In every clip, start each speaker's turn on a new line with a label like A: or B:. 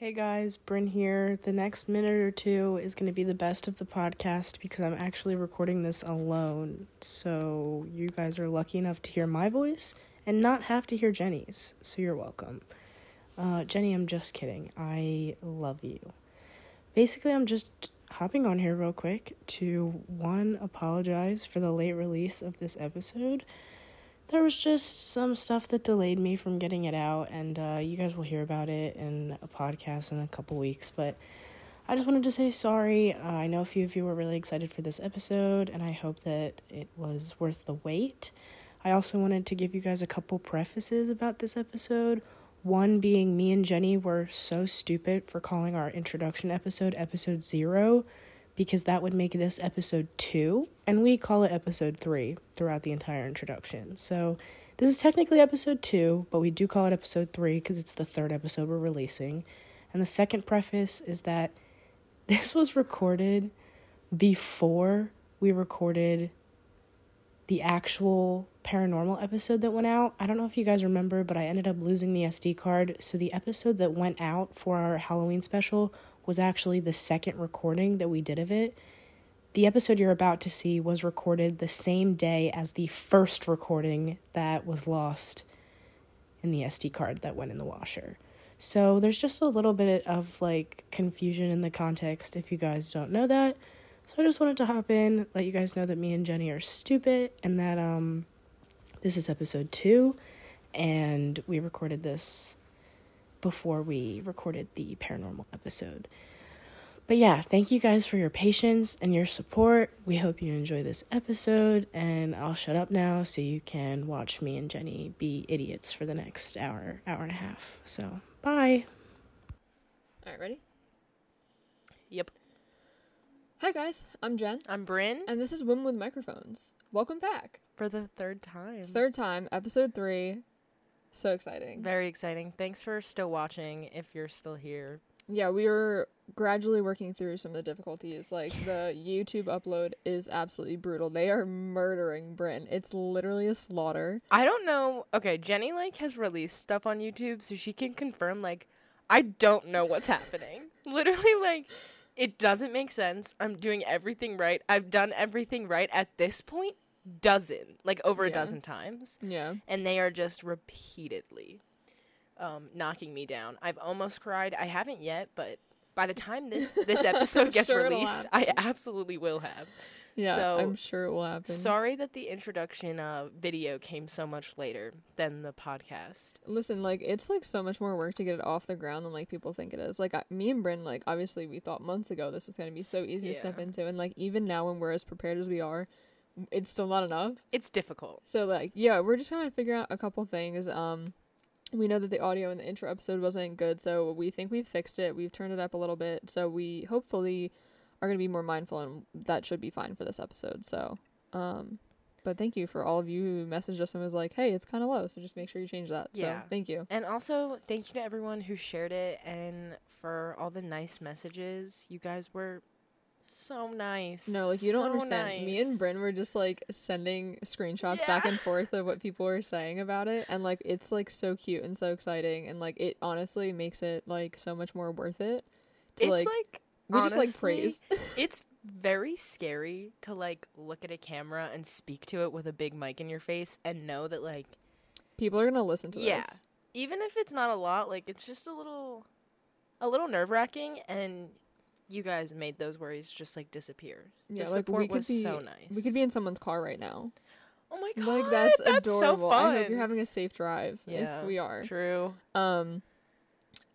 A: Hey guys, Brynn here. The next minute or two is going to be the best of the podcast because I'm actually recording this alone. So you guys are lucky enough to hear my voice and not have to hear Jenny's. So you're welcome. Uh, Jenny, I'm just kidding. I love you. Basically, I'm just hopping on here real quick to one, apologize for the late release of this episode there was just some stuff that delayed me from getting it out, and uh, you guys will hear about it in a podcast in a couple weeks. But I just wanted to say sorry. Uh, I know a few of you were really excited for this episode, and I hope that it was worth the wait. I also wanted to give you guys a couple prefaces about this episode. One being me and Jenny were so stupid for calling our introduction episode episode zero because that would make this episode two, and we call it episode three throughout the entire introduction. So this is technically episode two, but we do call it episode three because it's the third episode we're releasing. And the second preface is that this was recorded before we recorded the actual paranormal episode that went out. I don't know if you guys remember, but I ended up losing the SD card. So the episode that went out for our Halloween special was actually the second recording that we did of it. The episode you're about to see was recorded the same day as the first recording that was lost in the SD card that went in the washer. So there's just a little bit of like confusion in the context if you guys don't know that. So I just wanted to hop in, let you guys know that me and Jenny are stupid and that um this is episode 2 and we recorded this before we recorded the paranormal episode. But yeah, thank you guys for your patience and your support. We hope you enjoy this episode, and I'll shut up now so you can watch me and Jenny be idiots for the next hour, hour and a half. So, bye.
B: All right, ready?
A: Yep.
B: Hi guys, I'm Jenn,
A: I'm Brynn.
B: and this is Women with Microphones. Welcome back.
A: For the third time.
B: Third time, episode three. So exciting.
A: Very exciting. Thanks for still watching if you're still here.
B: Yeah, we are gradually working through some of the difficulties. Like the YouTube upload is absolutely brutal. They are murdering Brynn. It's literally a slaughter.
A: I don't know. Okay, Jenny like has released stuff on YouTube so she can confirm like I don't know what's happening. Literally like it doesn't make sense. I'm doing everything right. I've done everything right at this point dozen, like over a
B: Yeah.
A: dozen times.
B: Yeah.
A: And they are just repeatedly um, knocking me down. I've almost cried. I haven't yet, but by the time this this episode gets
B: Sure
A: released, I absolutely will have.
B: Yeah.
A: So,
B: I'm sure it will happen.
A: Sorry that the introduction uh, video came so much later than the podcast.
B: Listen, like it's like so much more work to get it off the ground than like people think it is. Like I, me and Brynn, like obviously we thought months ago this was gonna be so easy to step into, and like even now when we're as prepared as we are, it's still not enough.
A: It's difficult.
B: So like yeah, we're just trying to figure out a couple things. Um, we know that the audio in the intro episode wasn't good, so we think we've fixed it. We've turned it up a little bit, so we hopefully are gonna be more mindful, and that should be fine for this episode. So, um, but thank you for all of you who messaged us and was like, "Hey, it's kind of low, so just make sure you change that."
A: Yeah.
B: So thank you.
A: And also, thank you to everyone who shared it and for all the nice messages. You guys were so nice.
B: No, like you don't
A: So
B: understand. Me and. Brynn were just like sending screenshots back and forth of what people were saying about it, and like it's like so cute and so exciting, and like it honestly makes it like so much more worth it. To,
A: It's
B: like,
A: like,
B: we just like praise.
A: it's very scary to like look at a camera and speak to it with a big mic in your face and know that like
B: People are gonna listen to this.
A: yeah,
B: this.
A: even if it's not a lot, like it's just a little, a little nerve wracking, and you guys made those worries just like disappear.
B: Yeah,
A: the
B: like
A: support
B: we could
A: was
B: be
A: so nice.
B: we could be in someone's car right now.
A: Oh my god,
B: like that's,
A: that's
B: adorable.
A: So fun.
B: I hope you're having a safe drive.
A: Yeah,
B: if we are.
A: True.
B: Um,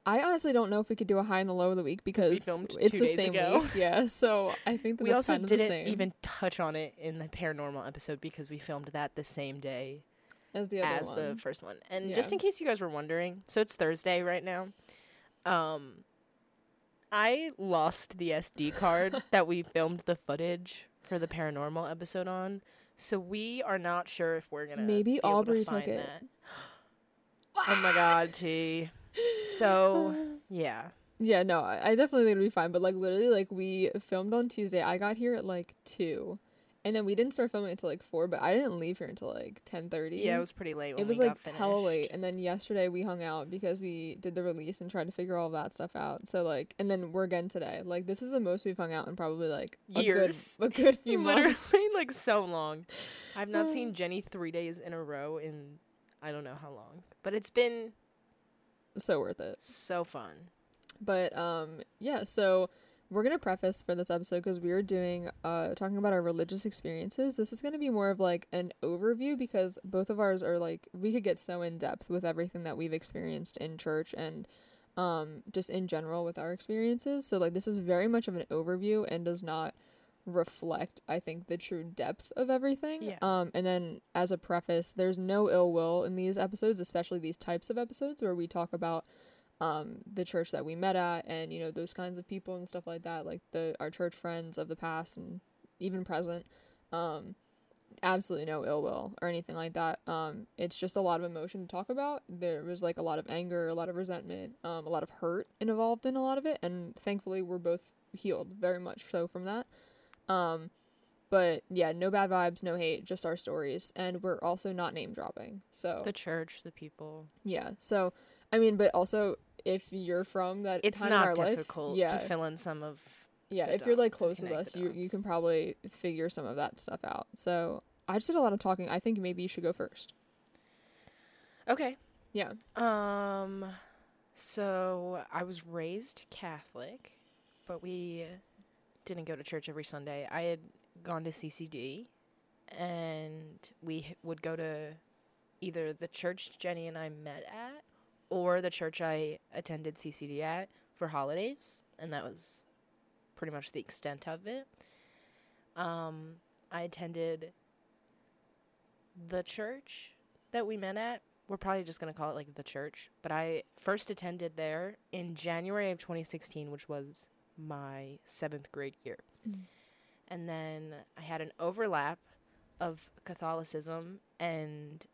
B: I honestly don't know if we could do a high and the low of the week because
A: we filmed
B: it's the same
A: ago.
B: week. Yeah, so I think that
A: We also
B: kind of
A: didn't even touch on it in the paranormal episode because we filmed that the same day
B: as the other
A: as
B: one.
A: the first one. And just in case you guys were wondering, so it's Thursday right now. Um I lost the SD card that we filmed the footage for the paranormal episode on. So we are not sure if we're gonna
B: Maybe
A: be able to
B: Aubrey
A: find
B: took it.
A: that. oh my god, T. So yeah.
B: Yeah, no, I I definitely think it'll be fine. But like literally, like we filmed on Tuesday. I got here at like two, And then we didn't start filming until like four, but I didn't leave here until like ten thirty.
C: Yeah, it was pretty late. When
B: it was like
C: got
B: hella late. And then yesterday we hung out because we did the release and tried to figure all that stuff out. So like, and then we're again today. Like this is the most we've hung out in probably like a
C: Years.
B: good, a good few months.
C: Literally, like so long. I've not seen Jenny three days in a row in I don't know how long, but it's been
B: So worth it.
C: so fun.
B: But um, yeah. So we're gonna preface for this episode because we are doing uh talking about our religious experiences. This is gonna be more of like an overview because both of ours are like we could get so in depth with everything that we've experienced in church and um just in general with our experiences. So like this is very much of an overview and does not reflect I think the true depth of everything.
C: Yeah.
B: Um and then as a preface, there's no ill will in these episodes, especially these types of episodes where we talk about um the church that we met at and you know those kinds of people and stuff like that like the our church friends of the past and even present um absolutely no ill will or anything like that um it's just a lot of emotion to talk about there was like a lot of anger a lot of resentment um a lot of hurt involved in a lot of it and thankfully we're both healed very much so from that um but yeah no bad vibes no hate just our stories and we're also not name dropping so
C: The church, the people.
B: yeah. So, I mean, but also if you're from that
C: It's
B: time in
C: not
B: our life,
C: difficult
B: yeah,
C: to fill in some of
B: yeah. If you're like close with us, you you can probably figure some of that stuff out. So I just did a lot of talking. I think maybe you should go first.
C: Okay.
B: Yeah.
C: Um so I was raised Catholic, but we didn't go to church every Sunday. I had gone to CCD and we would go to either the church Jenny and I met at or the church I attended CCD at for holidays, and that was pretty much the extent of it. Um I attended the church that we met at we're probably just going to call it like the church but i first attended there in january of 2016 which was my seventh grade year
B: Mm.
C: and then i had an overlap of catholicism and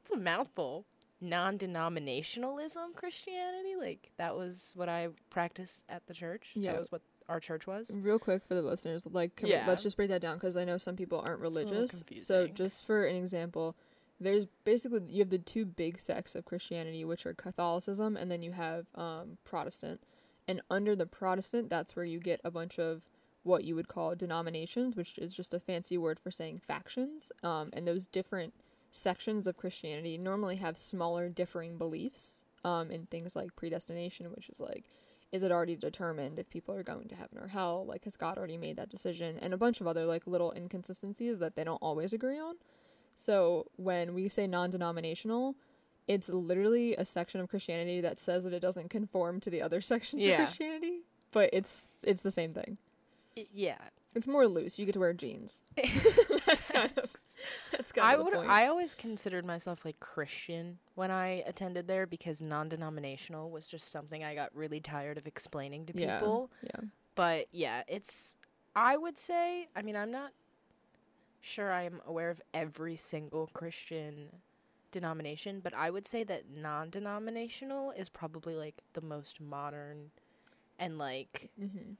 C: it's a mouthful non-denominationalism christianity like that was what i practiced at the church
B: Yeah.
C: that was what our church was
B: Real quick for the listeners, like can we- let's just break that down because I know some people aren't religious. So just for an example, there's basically you have the two big sects of Christianity, which are Catholicism, and then you have um, Protestant. And under the Protestant, that's where you get a bunch of what you would call denominations, which is just a fancy word for saying factions. Um, and those different sections of Christianity normally have smaller differing beliefs um, in things like predestination, which is like, is it already determined if people are going to heaven or hell? Like, has God already made that decision? And a bunch of other like little inconsistencies that they don't always agree on. So when we say non-denominational, it's literally a section of Christianity that says that it doesn't conform to the other sections
C: Yeah.
B: of Christianity, but it's it's the same thing.
C: Yeah
B: It's more loose. You get to wear jeans. that's kind of
C: I would. I always considered myself like Christian when I attended there because non-denominational was just something I got really tired of explaining to
B: Yeah.
C: people.
B: yeah.
C: But yeah, it's. I would say. I mean, I'm not sure I am aware of every single Christian denomination, but I would say that non-denominational is probably like the most modern and like
B: hmm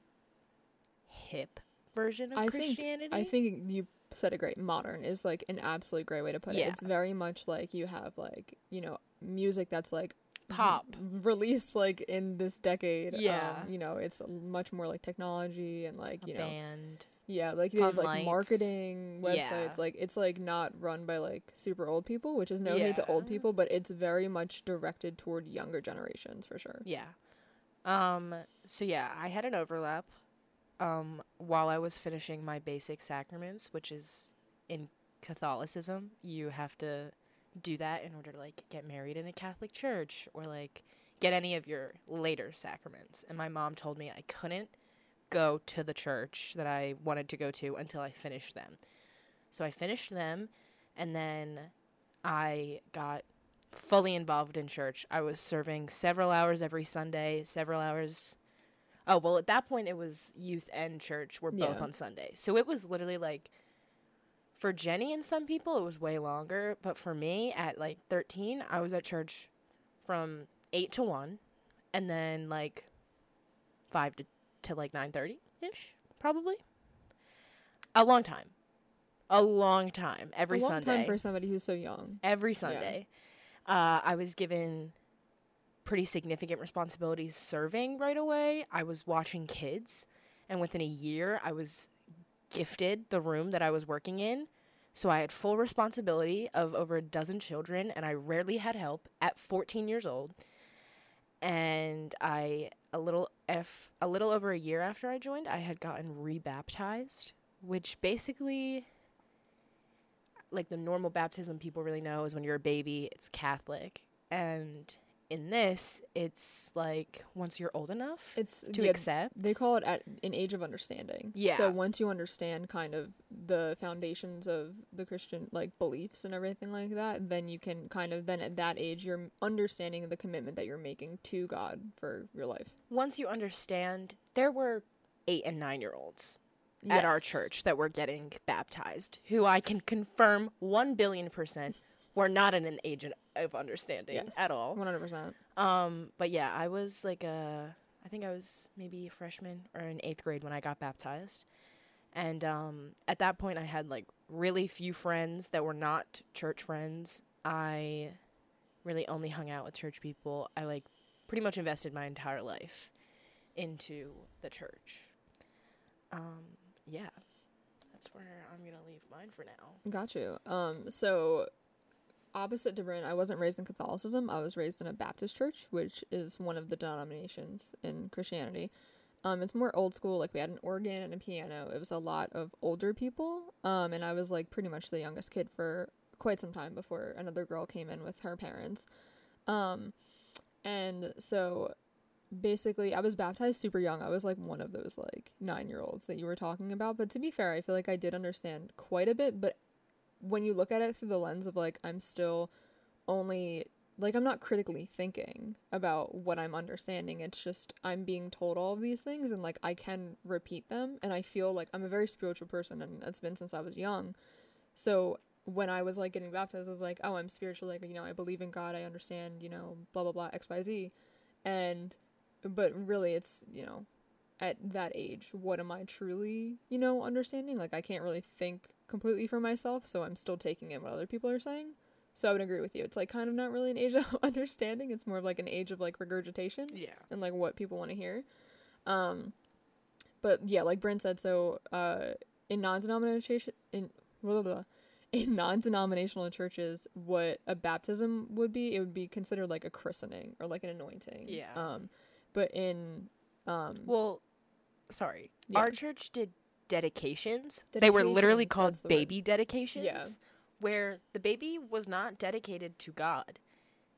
C: hip version of
B: I think- I think you said it great. Modern is like an absolute great way to put it.
C: Yeah.
B: It's very much like you have like you know music that's like
C: Pop.
B: released like in this decade.
C: Yeah.
B: um, you know it's much more like technology and like
C: a
B: you know
C: band.
B: yeah like they have like
C: lights.
B: marketing websites.
C: Yeah.
B: Like it's like not run by like super old people, which is no hate to old people, but it's very much directed toward younger generations for sure.
C: Yeah. Um so yeah, I had an overlap um while I was finishing my basic sacraments, which is in Catholicism, you have to do that in order to like get married in a Catholic church or like get any of your later sacraments. And my mom told me I couldn't go to the church that I wanted to go to until I finished them. So I finished them and then I got fully involved in church. I was serving several hours every Sunday, several hours. Oh, well, at that point, it was youth and church were both
B: Yeah.
C: on Sunday. So it was literally like, for Jenny and some people, it was way longer. But for me, at like 13, I was at church from 8 to 1 and then like 5 to, to like 9.30 ish, probably. A long time. a long time. Every
B: a long
C: Sunday,
B: time for somebody who's so young.
C: every Sunday, uh, I was given pretty significant responsibilities serving right away. I was watching kids, and within a year, I was gifted the room that I was working in. So I had full responsibility of over a dozen children, and I rarely had help at 14 years old. And I a little if a little over a year after I joined, I had gotten rebaptized, which basically like the normal baptism people really know is when you're a baby, it's Catholic. And in this, it's like once you're old enough
B: It's
C: to
B: yeah,
C: accept.
B: They call it at an age of understanding.
C: Yeah.
B: So once you understand kind of the foundations of the Christian like beliefs and everything like that, then you can kind of then at that age you're understanding the commitment that you're making to God for your life.
C: Once you understand, there were eight and nine year olds at our church that were getting baptized, who I can confirm one billion percent were not in an age of understanding
B: Yes.
C: at all.
B: One hundred percent.
C: Um, but yeah, I was like a, I think I was maybe a freshman or in eighth grade when I got baptized, and um, at that point I had like really few friends that were not church friends. I really only hung out with church people. I like pretty much invested my entire life into the church. Um, yeah, that's where I'm gonna leave mine for now.
B: Got you. Um, so opposite to Brynn, I wasn't raised in Catholicism. I was raised in a Baptist church, which is one of the denominations in Christianity. Um, it's more old school. Like we had an organ and a piano. It was a lot of older people. Um, and I was like pretty much the youngest kid for quite some time before another girl came in with her parents. Um, and so basically I was baptized super young. I was like one of those like 9-year-olds that you were talking about, but to be fair, I feel like I did understand quite a bit, but when you look at it through the lens of like I'm still only like I'm not critically thinking about what I'm understanding. It's just I'm being told all of these things and like I can repeat them and I feel like I'm a very spiritual person and that's been since I was young. So when I was like getting baptized, I was like, oh, I'm spiritual. Like, you know, I believe in God. I understand, you know, blah, blah, blah, X, Y, Z. And, but really, it's, you know, at that age, what am I truly, you know, understanding? Like, I can't really think completely for myself. So I'm still taking in what other people are saying. So I would agree with you. It's like kind of not really an age of understanding. It's more of like an age of like regurgitation
C: Yeah.
B: and like what people want to hear. Um, but yeah, like Brynn said, so uh, in non-denomination in blah, blah, blah, in non-denominational churches, what a baptism would be, it would be considered like a christening or like an anointing.
C: Yeah.
B: Um, but in um,
C: Well, sorry.
B: Yeah.
C: Our church did dedications. They were literally called
B: the word.
C: baby dedications.
B: Yeah.
C: Where the baby was not dedicated to God.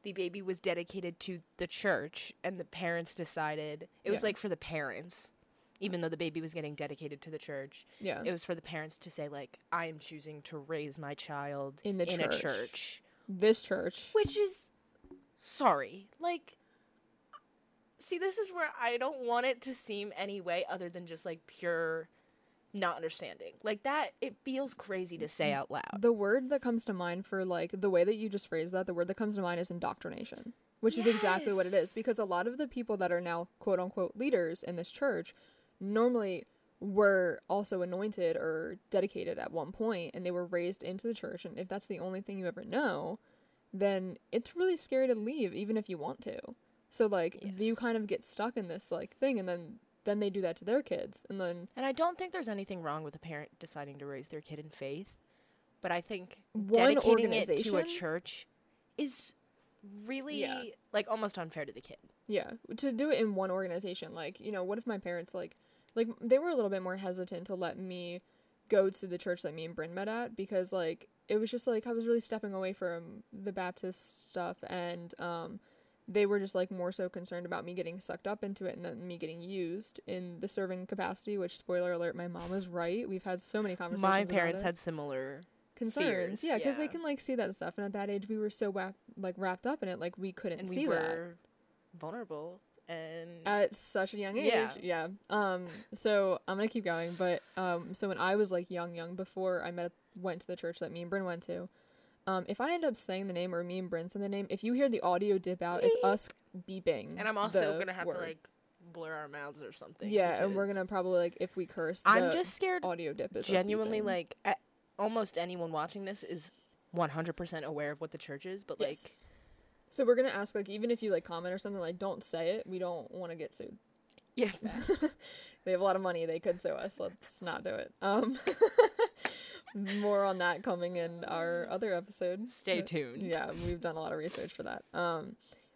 C: The baby was dedicated to the church, and the parents decided it was
B: Yeah.
C: like for the parents, even though the baby was getting dedicated to the church.
B: yeah,
C: It was for the parents to say, like, I am choosing to raise my child
B: In the
C: a
B: church.
C: church.
B: this church.
C: Which is sorry. Like see this is where I don't want it to seem any way other than just like pure not understanding. Like that it feels crazy to say mm-hmm. out loud.
B: The word that comes to mind for like the way that you just phrased that, the word that comes to mind is indoctrination, which is exactly what it is. Because a lot of the people that are now quote unquote leaders in this church normally were also anointed or dedicated at one point and they were raised into the church. And if that's the only thing you ever know, then it's really scary to leave, even if you want to. So like you kind of get stuck in this like thing and then then they do that to their kids and then
C: And I don't think there's anything wrong with a parent deciding to raise their kid in faith, but I think
B: One
C: dedicating it to a church is really
B: Yeah.
C: like almost unfair to the kid.
B: Yeah, to do it in one organization, like you know, what if my parents like, like they were a little bit more hesitant to let me go to the church that me and Brynn met at because like it was just like I was really stepping away from the Baptist stuff and um, they were just like more so concerned about me getting sucked up into it and then me getting used in the serving capacity. Which spoiler alert, my mom was right. We've had so many conversations.
C: My parents had similar
B: concerns.
C: fears,
B: yeah, because they can like see that stuff, and at that age we were so wrap- like wrapped up in it, like we couldn't
C: and
B: see
C: we
B: that
C: were vulnerable and
B: at such a young age.
C: Yeah.
B: Yeah. Um. So I'm gonna keep going, but um. So when I was like young, young before I met went to the church that me and Brynn went to, um. If I end up saying the name or me and Brynn say the name, if you hear the audio dip out, it's us beeping.
C: And I'm also gonna have
B: word.
C: to like blur our mouths or something.
B: Yeah, and we're gonna probably like if we curse.
C: I'm just scared.
B: audio dip is us
C: Genuinely,
B: beeping.
C: like, I, almost anyone watching this is 100% aware of what the church is, but like
B: So we're gonna ask like even if you like comment or something like don't say it. We don't want to get sued.
C: yeah,
B: they have a lot of money. They could sue us. Let's not do it. Um, more on that coming in our other episode.
C: stay tuned.
B: Yeah, we've done a lot of research for that. Um,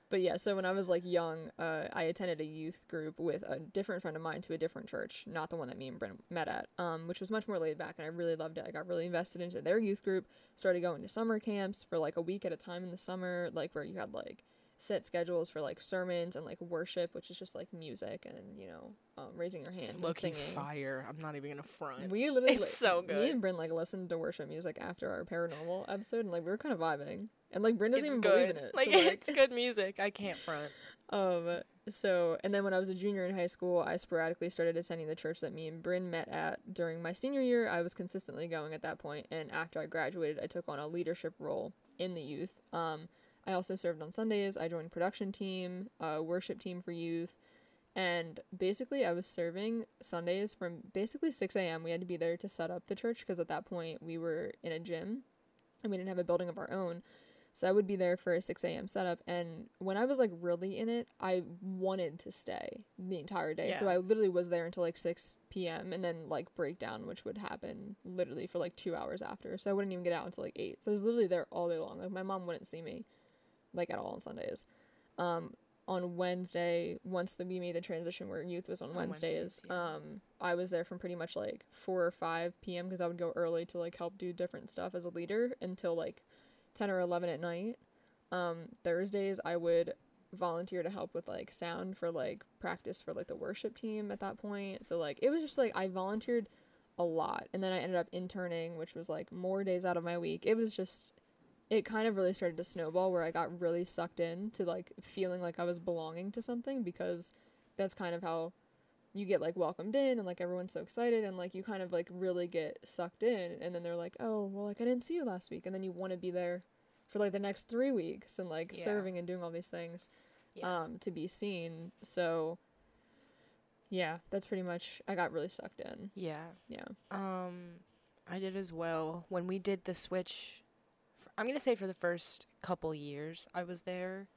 B: but yeah, so when I was like young, uh, I attended a youth group with a different friend of mine to a different church, not the one that me and Brynn met at, um, which was much more laid back, and I really loved it. I got really invested into their youth group. Started going to summer camps for like a week at a time in the summer, like where you had like set schedules for like sermons and like worship, which is just like music and you know um, raising your hands
C: It's
B: and
C: looking
B: singing.
C: fire. I'm not even gonna front.
B: We literally
C: It's
B: like,
C: so good.
B: Me and Brynn like listened to worship music after our paranormal episode, and like we were kind of vibing. And like Brynn doesn't
C: it's
B: even
C: good.
B: believe in it.
C: Like,
B: so, like
C: it's good music. I can't front.
B: um, so and then when I was a junior in high school, I sporadically started attending the church that me and Brynn met at during my senior year. I was consistently going at that point, and after I graduated, I took on a leadership role in the youth. Um, I also served on Sundays. I joined production team, uh, worship team for youth, and basically I was serving Sundays from basically 6 a.m. We had to be there to set up the church because at that point we were in a gym, and we didn't have a building of our own. So I would be there for a 6 a.m. setup. And when I was like really in it, I wanted to stay the entire day.
C: Yeah.
B: So I literally was there until like 6 p.m. and then like breakdown, which would happen literally for like two hours after. So I wouldn't even get out until like 8. So I was literally there all day long. Like my mom wouldn't see me like at all on Sundays. Um, on Wednesday, once the, we made the transition where youth was on,
C: On
B: Wednesdays,
C: Wednesdays, yeah.
B: um, I was there from pretty much like 4 or 5 p.m. because I would go early to like help do different stuff as a leader until like 10 or 11 at night. Um, Thursdays, I would volunteer to help with like sound for like practice for like the worship team at that point. So like it was just like I volunteered a lot and then I ended up interning, which was like more days out of my week. It was just it kind of really started to snowball where I got really sucked in to like feeling like I was belonging to something because that's kind of how you get like welcomed in and like everyone's so excited and like you kind of like really get sucked in and then they're like, "Oh, well like I didn't see you last week." And then you want to be there for like the next 3 weeks and like
C: Yeah.
B: serving and doing all these things
C: Yeah.
B: um to be seen. So yeah, that's pretty much I got really sucked in.
C: yeah.
B: Yeah.
C: Um, I did as well. When we did the switch, I'm gonna say for the first couple years I was there,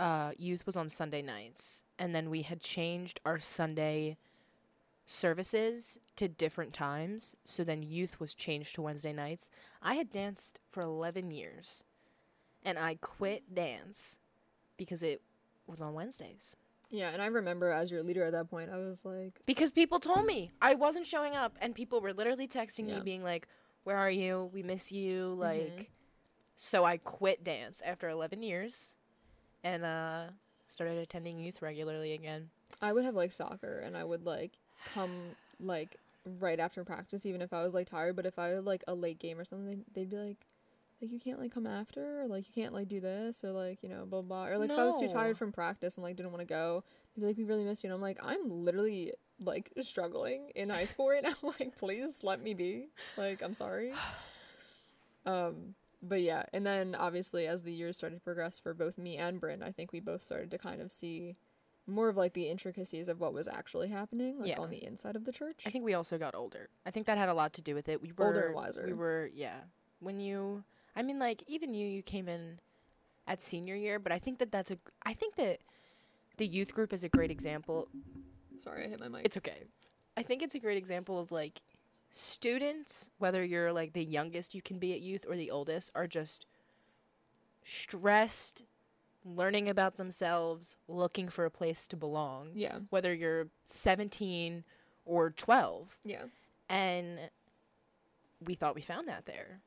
C: uh, youth was on Sunday nights, and then we had changed our Sunday services to different times. So then youth was changed to Wednesday nights. I had danced for 11 years, and I quit dance because it was on Wednesdays.
B: Yeah, and I remember as your leader at that point, I was like,
C: Because people told me I wasn't showing up, and people were literally texting
B: Yeah.
C: me, being like, "Where are you? We miss you."
B: Mm-hmm.
C: So I quit dance after 11 years, and uh, started attending youth regularly again.
B: I would have like soccer and I would like come like right after practice even if I was like tired, but if I had like a late game or something, they'd be like like you can't like come after or like you can't like do this or like, you know, blah blah or like if I was too tired from practice and like didn't want to go, they'd be like we really miss you and I'm like I'm literally like struggling in high school right now. like please let me be. Like I'm sorry. Um but yeah, and then obviously as the years started to progress for both me and Brynn, I think we both started to kind of see more of like the intricacies of what was actually happening, like
C: Yeah.
B: on the inside of the church.
C: I think we also got older. I think that had a lot to do with it. We were
B: Older and wiser.
C: We were, yeah. When you, I mean, like even you, you came in at senior year, but I think that that's a. I think that the youth group is a great example
B: Sorry, I hit my mic.
C: It's okay. I think it's a great example of like students, whether you're like the youngest you can be at youth or the oldest, are just stressed, learning about themselves, looking for a place to belong,
B: yeah,
C: whether you're 17 or 12.
B: yeah,
C: And we thought we found that there.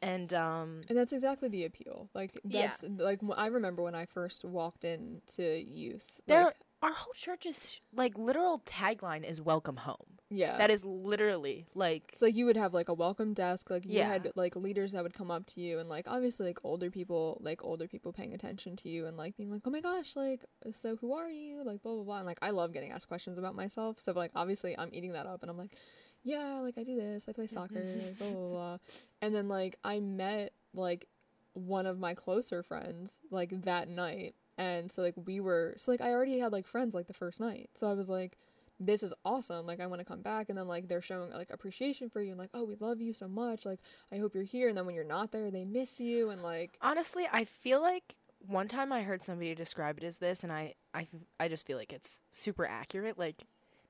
C: And um
B: and that's exactly the appeal. Like
C: Yeah.
B: that's like wh- I remember when I first walked into youth.
C: there
B: like,
C: our whole church's like literal tagline is welcome home.
B: Yeah,
C: That is literally like
B: So like you would have like a welcome desk, like you
C: Yeah.
B: had like leaders that would come up to you and like obviously like older people, like older people paying attention to you and like being like, Oh my gosh, like so who are you? Like blah blah blah and like I love getting asked questions about myself. So like obviously I'm eating that up and I'm like, Yeah, like I do this, I play soccer, mm-hmm. blah blah blah. And then like I met like one of my closer friends like that night and so like we were so like I already had like friends like the first night. So I was like this is awesome. Like I want to come back and then like they're showing like appreciation for you and like, "Oh, we love you so much. Like I hope you're here." And then when you're not there, they miss you and like
C: Honestly, I feel like one time I heard somebody describe it as this, and I, I, I just feel like it's super accurate. Like,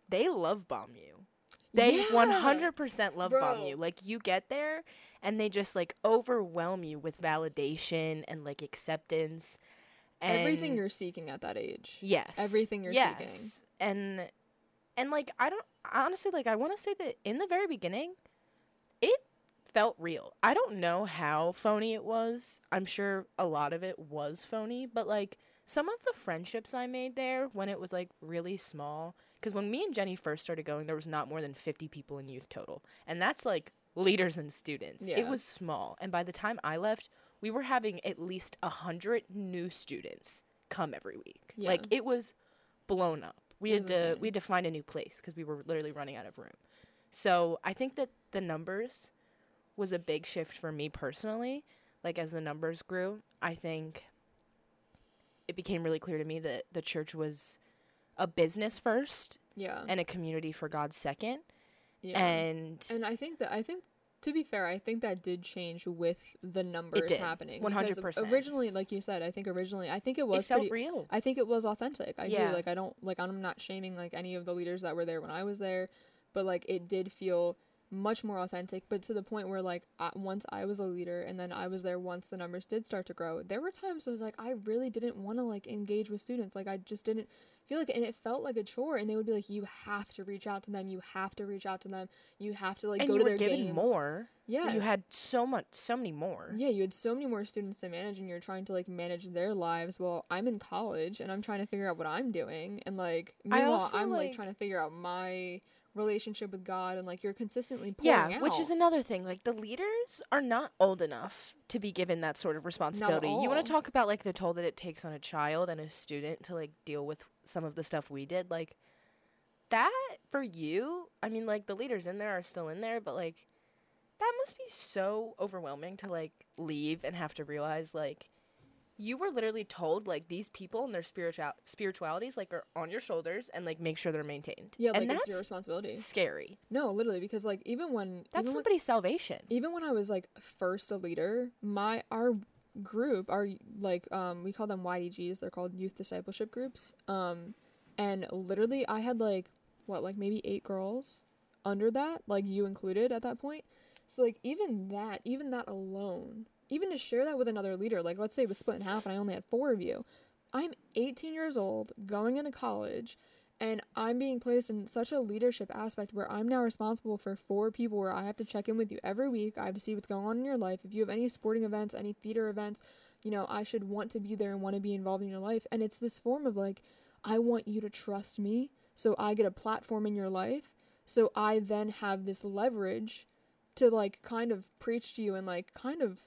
C: they love bomb you. They
B: Yeah.
C: 100% love bomb you. Like, you get there, and they just, like, overwhelm you with validation and, like, acceptance. And
B: everything you're seeking at that age.
C: Yes.
B: everything you're
C: yes.
B: seeking.
C: And, and, like, I don't, honestly, like, I want to say that in the very beginning, it felt real. I don't know how phony it was. I'm sure a lot of it was phony, but like some of the friendships I made there when it was like really small, because when me and Jenny first started going, there was not more than 50 people in youth total. And that's like leaders and students.
B: Yeah.
C: It was small. And by the time I left, we were having at least a 100 new students come every week.
B: Yeah.
C: Like it was blown up. We had to we had to find a new place because we were literally running out of room. So I think that the numbers was a big shift for me personally. Like as the numbers grew, I think it became really clear to me that the church was a business first
B: Yeah.
C: and a community for God second.
B: yeah.
C: And
B: And I think that I think to be fair, I think that did change with the numbers
C: did,
B: happening.
C: 100%.
B: Originally, like you said, I think originally, I think it
C: it
B: was
C: felt
B: pretty.
C: real.
B: I think it was authentic. I
C: Yeah.
B: do like I don't like I'm not shaming like any of the leaders that were there when I was there, but like it did feel much more authentic. But to the point where like I, once I was a leader and then I was there once the numbers did start to grow, there were times where like I really didn't want to like engage with students. Like I just didn't feel like and it felt like a chore. And they would be like, you have to reach out to them. You have to reach out to them. You have to like
C: and
B: go
C: you
B: to
C: were
B: their
C: given
B: games.
C: more.
B: Yeah.
C: You had so much so many more.
B: Yeah, you had so many more students to manage, and you're trying to like manage their lives. Well, I'm in college, and I'm trying to figure out what I'm doing, and like meanwhile,
C: also,
B: I'm like,
C: like-
B: trying to figure out my relationship with God, and like you're consistently
C: Yeah,
B: out.
C: which is another thing. Like the leaders are not old enough to be given that sort of responsibility. You want to talk about like the toll that it takes on a child and a student to like deal with some of the stuff we did. Like that for you, I mean like the leaders in there are still in there, but like that must be so overwhelming to like leave and have to realize like you were literally told like these people and their spiritual spiritualities like are on your shoulders and like make sure they're maintained.
B: yeah, like
C: and
B: it's
C: that's
B: your responsibility.
C: scary.
B: No, literally, because like even when
C: That's
B: even when,
C: somebody's salvation.
B: even when I was like first a leader, my our group, are like um we call them YDGs, they're called youth discipleship groups. Um and literally I had like what, like maybe 8 girls under that, like you included at that point. So like even that, even that alone, even to share that with another leader, like let's say it was split in half and I only had 4 of you. I'm 18 years old, going into college, and I'm being placed in such a leadership aspect where I'm now responsible for four people where I have to check in with you every week. I have to see what's going on in your life. If you have any sporting events, any theater events, you know, I should want to be there and want to be involved in your life. And it's this form of like, I want you to trust me. So I get a platform in your life. So I then have this leverage to like kind of preach to you and like kind of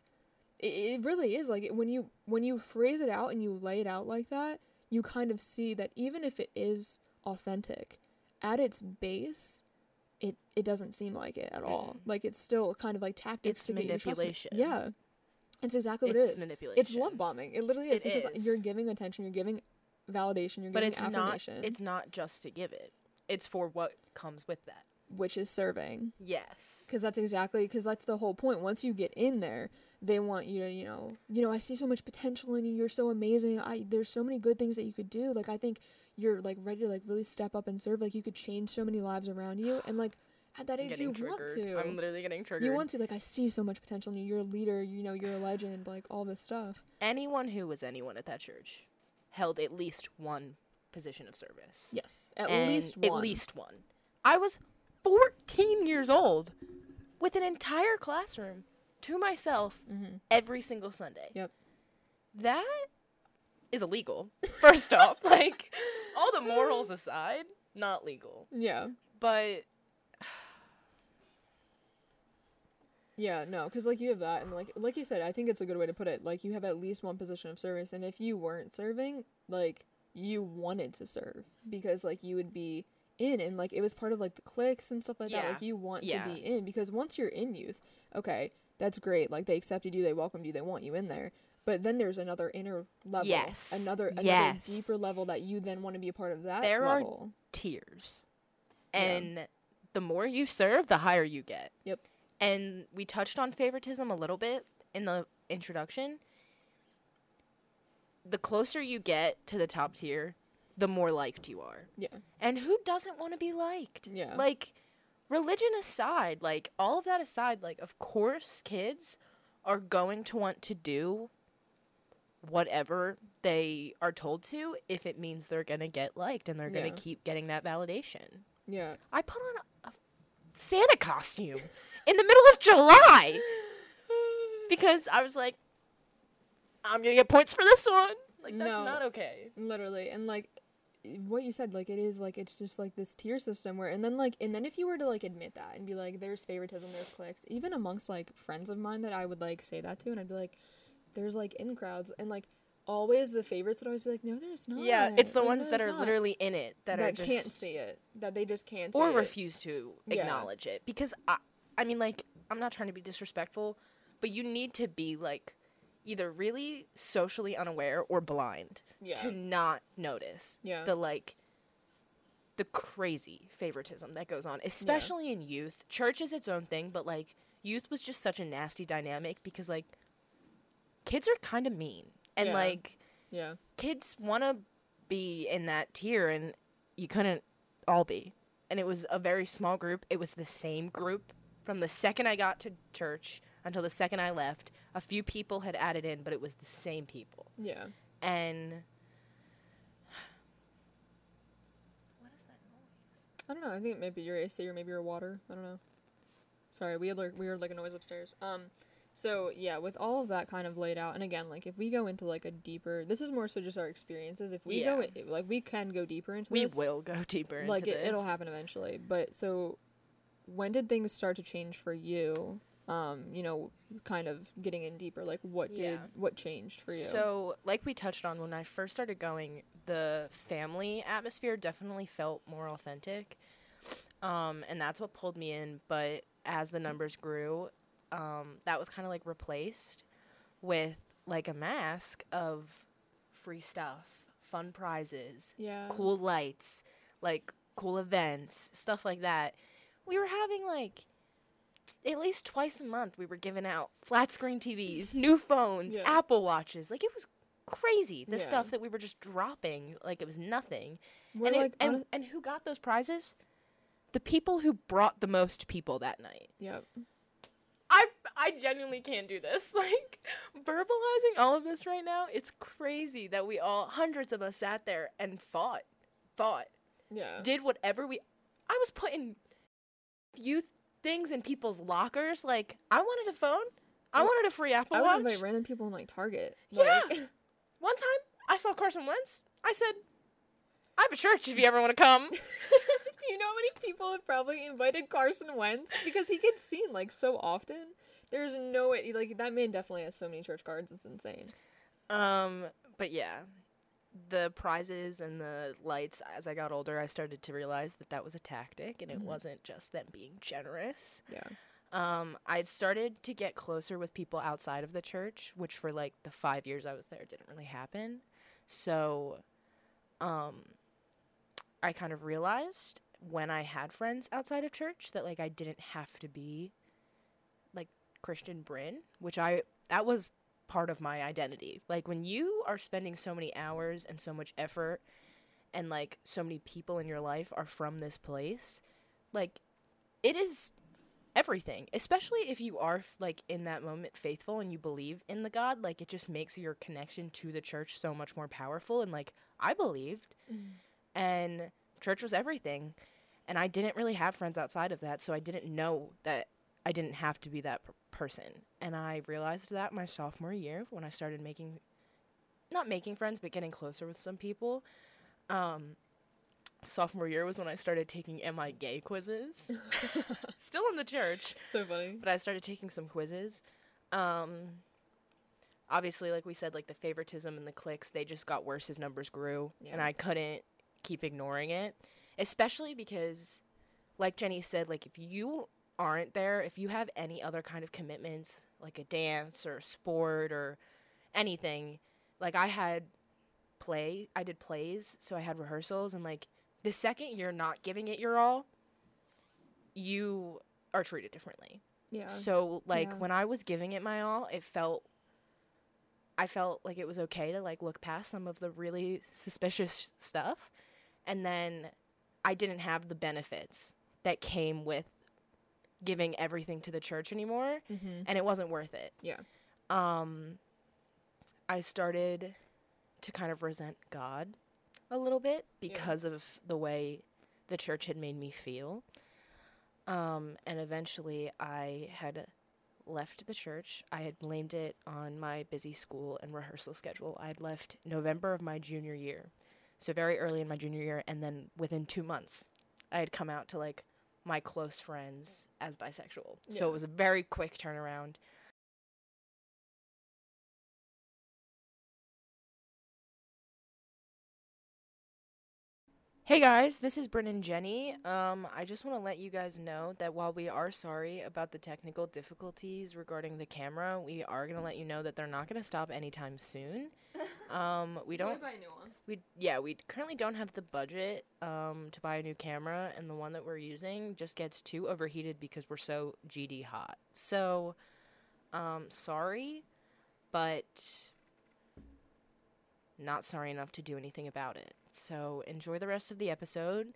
B: it, really is like when you when you phrase it out and you lay it out like that you kind of see that even if it is authentic at its base it it doesn't seem like it at all mm. like it's still kind of like tactics
C: It's
B: to get you to trust
C: manipulation.
B: yeah it's exactly what
C: it's
B: it is
C: manipulation.
B: it's love bombing it literally is
C: It
B: because
C: is.
B: you're giving attention you're giving validation you're giving but
C: it's not. It's not just to give it. It's for what comes with that.
B: which is serving
C: Yes.
B: because that's exactly because that's the whole point once you get in there they want you to you know you know i see so much potential in you you're so amazing i there's so many good things that you could do like i think you're like ready to like really step up and serve like you could change so many lives around you and like at that age you
C: getting
B: want to
C: I'm literally getting triggered.
B: you want to like i see so much potential in you you're a leader you know you're a legend like all this stuff
C: anyone who was anyone at that church held at least one position of service.
B: yes at
C: And
B: least one
C: At least one. I was 14 years old with an entire classroom to myself
B: Mhm.
C: every single Sunday.
B: Yep.
C: That is illegal. First off, like all the morals aside, not legal.
B: yeah
C: But
B: Yeah, no, because like you have that, and like like you said, I think it's a good way to put it. Like you have at least one position of service, and if you weren't serving, like you wanted to serve because like you would be in, and like it was part of like the cliques and stuff like that. Like you want
C: Yeah.
B: to be in because once you're in youth, okay, that's great. Like they accepted you, they welcomed you, they want you in there. But then there's another inner level,
C: Yes.
B: another another
C: Yes.
B: deeper level that you then want to be a part of that
C: There are
B: level.
C: tiers And the more you serve, the higher you get.
B: Yep.
C: And we touched on favoritism a little bit in the introduction. The closer you get to the top tier, the more liked you are.
B: Yeah.
C: And who doesn't want to be liked?
B: Yeah.
C: Like, religion aside, like, all of that aside, like, of course, kids are going to want to do whatever they are told to if it means they're going to get liked and they're going
B: Yeah.
C: to keep getting that validation.
B: Yeah.
C: I put on a, a Santa costume in the middle of July because I was like, I'm going to get points for this one. Like, that's
B: No.
C: not okay.
B: Literally. And like what you said, like it is like it's just like this tier system where and then like and then if you were to like admit that and be like there's favoritism, there's cliques, even amongst like friends of mine that I would like say that to and I'd be like, there's like in crowds and like always the favorites would always be like, No, there's not.
C: Yeah, it's the
B: Like,
C: ones
B: no,
C: that are
B: not."
C: literally in it that,
B: that
C: are just
B: can't see it. That they just can't see
C: or refuse to
B: Yeah.
C: acknowledge it because I, I mean like I'm not trying to be disrespectful, but you need to be like either really socially unaware or blind
B: Yeah.
C: to not notice
B: Yeah.
C: the like the crazy favoritism that goes on, especially in youth. Church is its own thing, but like youth was just such a nasty dynamic because like kids are kind of mean and
B: Yeah.
C: like
B: Yeah.
C: kids want to be in that tier and you couldn't all be and it was a very small group it was the same group from the second i got to church until the second i left a few people had added in but it was the same people
B: Yeah.
C: and what is that noise
B: I don't know. I think it might be your AC or maybe your water. I don't know. Sorry, we had like we heard like a noise upstairs. Um, so yeah, with all of that kind of laid out, and again, like if we go into like a deeper, this is more so just our experiences. If we go,
C: Yeah.
B: i- like we can go deeper into this
C: we
B: this.
C: will go deeper into
B: Like it, it'll happen eventually. But so, when did things start to change for you? Um, you know, kind of getting in deeper. Like what did
C: Yeah.
B: what changed for you?
C: So, like we touched on when I first started going, the family atmosphere definitely felt more authentic. Um, and that's what pulled me in. But as the numbers grew, um, that was kind of like replaced with like a mask of free stuff, fun prizes,
B: yeah.
C: cool lights, like cool events, stuff like that. We were having like t- at least twice a month we were giving out flat screen TVs, new phones,
B: Yeah.
C: Apple watches. Like it was crazy the
B: Yeah.
C: stuff that we were just dropping like it was nothing.
B: We're
C: and, it- and and who got those prizes? The people who brought the most people that night.
B: yep.
C: I I genuinely can't do this. Like verbalizing all of this right now, it's crazy that we all hundreds of us sat there and fought, fought,
B: Yeah.
C: did whatever we. I was putting youth things in people's lockers. Like I wanted a phone. I
B: Well,
C: wanted a free Apple
B: I would
C: Watch.
B: invite random people in like Target.
C: Yeah.
B: Like,
C: One time, I saw Carson Wentz. I said, "I have a church if you ever want to come."
B: You know how many people have probably invited Carson Wentz because he gets seen like so often? There's no way, like that man definitely has so many church cards. It's insane.
C: Um, but yeah, the prizes and the lights. As I got older, I started to realize that that was a tactic, and it
B: Mhm.
C: wasn't just them being generous.
B: Yeah.
C: Um, I'd started to get closer with people outside of the church, which for like the five years I was there didn't really happen. So, um, I kind of realized when I had friends outside of church that like I didn't have to be like Christian Brynn, which I that was part of my identity. Like when you are spending so many hours and so much effort and like so many people in your life are from this place, like it is everything especially if you are like in that moment faithful and you believe in the god like it just makes your connection to the church so much more powerful and like i believed mm. and church was everything and i didn't really have friends outside of that so i didn't know that i didn't have to be that p- person. And i realized that my sophomore year when i started making not making friends but getting closer with some people um sophomore year was when i started taking am i gay quizzes. Still in the church.
B: So funny.
C: but I started taking some quizzes. Um, obviously, like we said, like the favoritism and the clicks, they just got worse as numbers grew, and I couldn't keep ignoring it, especially because, like Jenny said, like if you aren't there, if you have any other kind of commitments, like a dance or sport or anything, like I had play, I did plays, so I had rehearsals, and like the second you're not giving it your all, you are treated differently.
B: Yeah.
C: So like
B: Yeah.
C: when I was giving it my all, it felt I felt like it was okay to like look past some of the really suspicious stuff and then I didn't have the benefits that came with giving everything to the church anymore
B: mm-hmm.
C: and it wasn't worth it.
B: Yeah.
C: Um I started to kind of resent God a little bit because of the way the church had made me feel. Um, and eventually I had left the church. I had blamed it on my busy school and rehearsal schedule. I had left November of my junior year. So very early in my junior year and then within 2 months I had come out to like my close friends as bisexual. So it was a very quick turnaround. Hey guys, this is Brynn and Jenny. Um, I just want to let you guys know that while we are sorry about the technical difficulties regarding the camera, we are gonna let you know that they're not gonna stop anytime soon. Um, we don't.
B: buy a new one.
C: We yeah, we currently don't have the budget um to buy a new camera, and the one that we're using just gets too overheated because we're so GD hot. So, um, sorry, but not sorry enough to do anything about it. So enjoy the rest of the episode,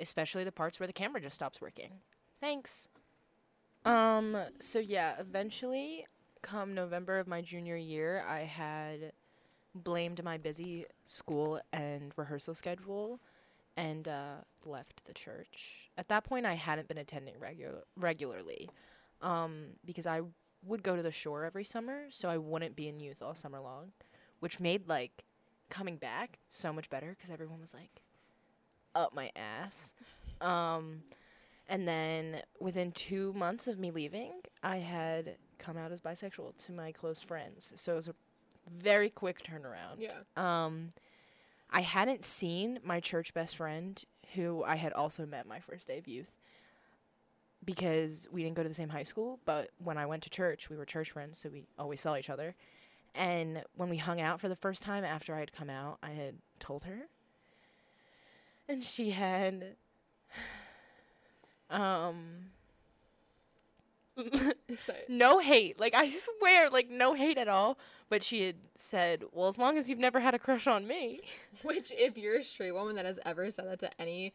C: especially the parts where the camera just stops working. Thanks. Um. So yeah, eventually, come November of my junior year, I had blamed my busy school and rehearsal schedule and uh, left the church. At that point, I hadn't been attending regular regularly um, because I would go to the shore every summer, so I wouldn't be in youth all summer long, which made like coming back so much better because everyone was like up my ass. Um, and then within two months of me leaving, I had come out as bisexual to my close friends. So it was a very quick turnaround.
B: Yeah.
C: Um, I hadn't seen my church best friend, who I had also met my first day of youth, because we didn't go to the same high school. But when I went to church, we were church friends, so we always saw each other. And when we hung out for the first time after I had come out, I had told her, and she had, um, no hate. Like I swear, like no hate at all. But she had said, "Well, as long as you've never had a crush on me."
B: Which, if you're a straight woman that has ever said that to any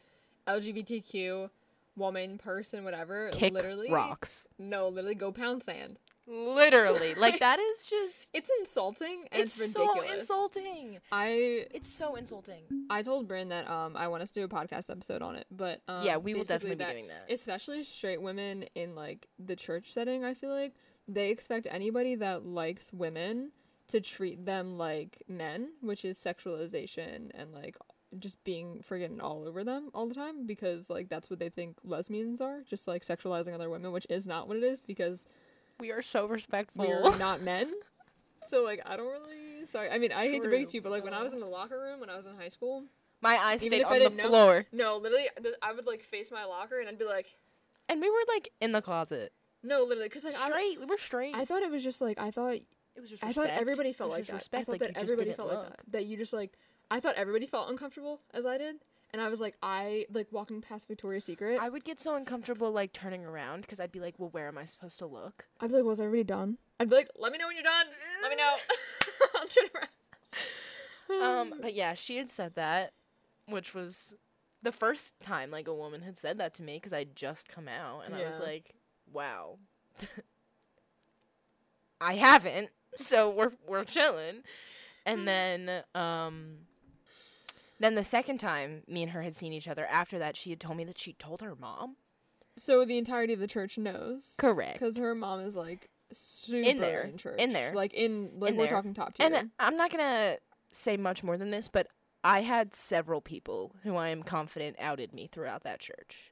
B: LGBTQ woman, person, whatever,
C: Kick
B: literally
C: rocks.
B: No, literally go pound sand.
C: Literally, like that is just.
B: It's insulting and it's,
C: It's,
B: ridiculous.
C: so insulting.
B: I
C: It's so insulting.
B: I told Brynn that um I want us to do a podcast episode on it, but um,
C: yeah, we will definitely be doing that.
B: especially straight women in like the church setting i feel like they expect anybody that likes women to treat them like men which is sexualization and like just being friggin' all over them all the time because like that's what they think lesbians are just like sexualizing other women which is not what it is because
C: We are so respectful.
B: we're not men so like i don't really sorry i mean i hate to break it to you but like when i was in the locker room when i was in high school
C: My eyes stayed
B: I
C: on the
B: know-
C: floor,
B: no literally i would like face my locker and i'd be like
C: and we were like in the closet.
B: no literally because like I,
C: Straight. we were straight.
B: I thought it was just like I thought
C: it was just.
B: I thought everybody felt like that. I thought
C: like,
B: that everybody felt like that. That you just like I thought everybody felt uncomfortable as I did. And I was like I like walking past Victoria's Secret.
C: I would get so uncomfortable like turning around because I'd be like, well, where am I supposed to look?
B: I'd be like, was everybody done? I'd be like, let me know when you're done. Let me know. I'll turn around.
C: um, but yeah, she had said that, which was the first time like a woman had said that to me because I'd just come out, and I was like, wow. I haven't, so we're we're chilling, and then um. Then the second time me and her had seen each other after that, she had told me that she told her mom.
B: So the entirety of the church knows.
C: Correct.
B: Because her mom is like super in,
C: there,
B: church.
C: in there,
B: Like in like
C: in
B: we're
C: there.
B: talking top tier.
C: And I'm not gonna say much more than this, but I had several people who I am confident outed me throughout that church.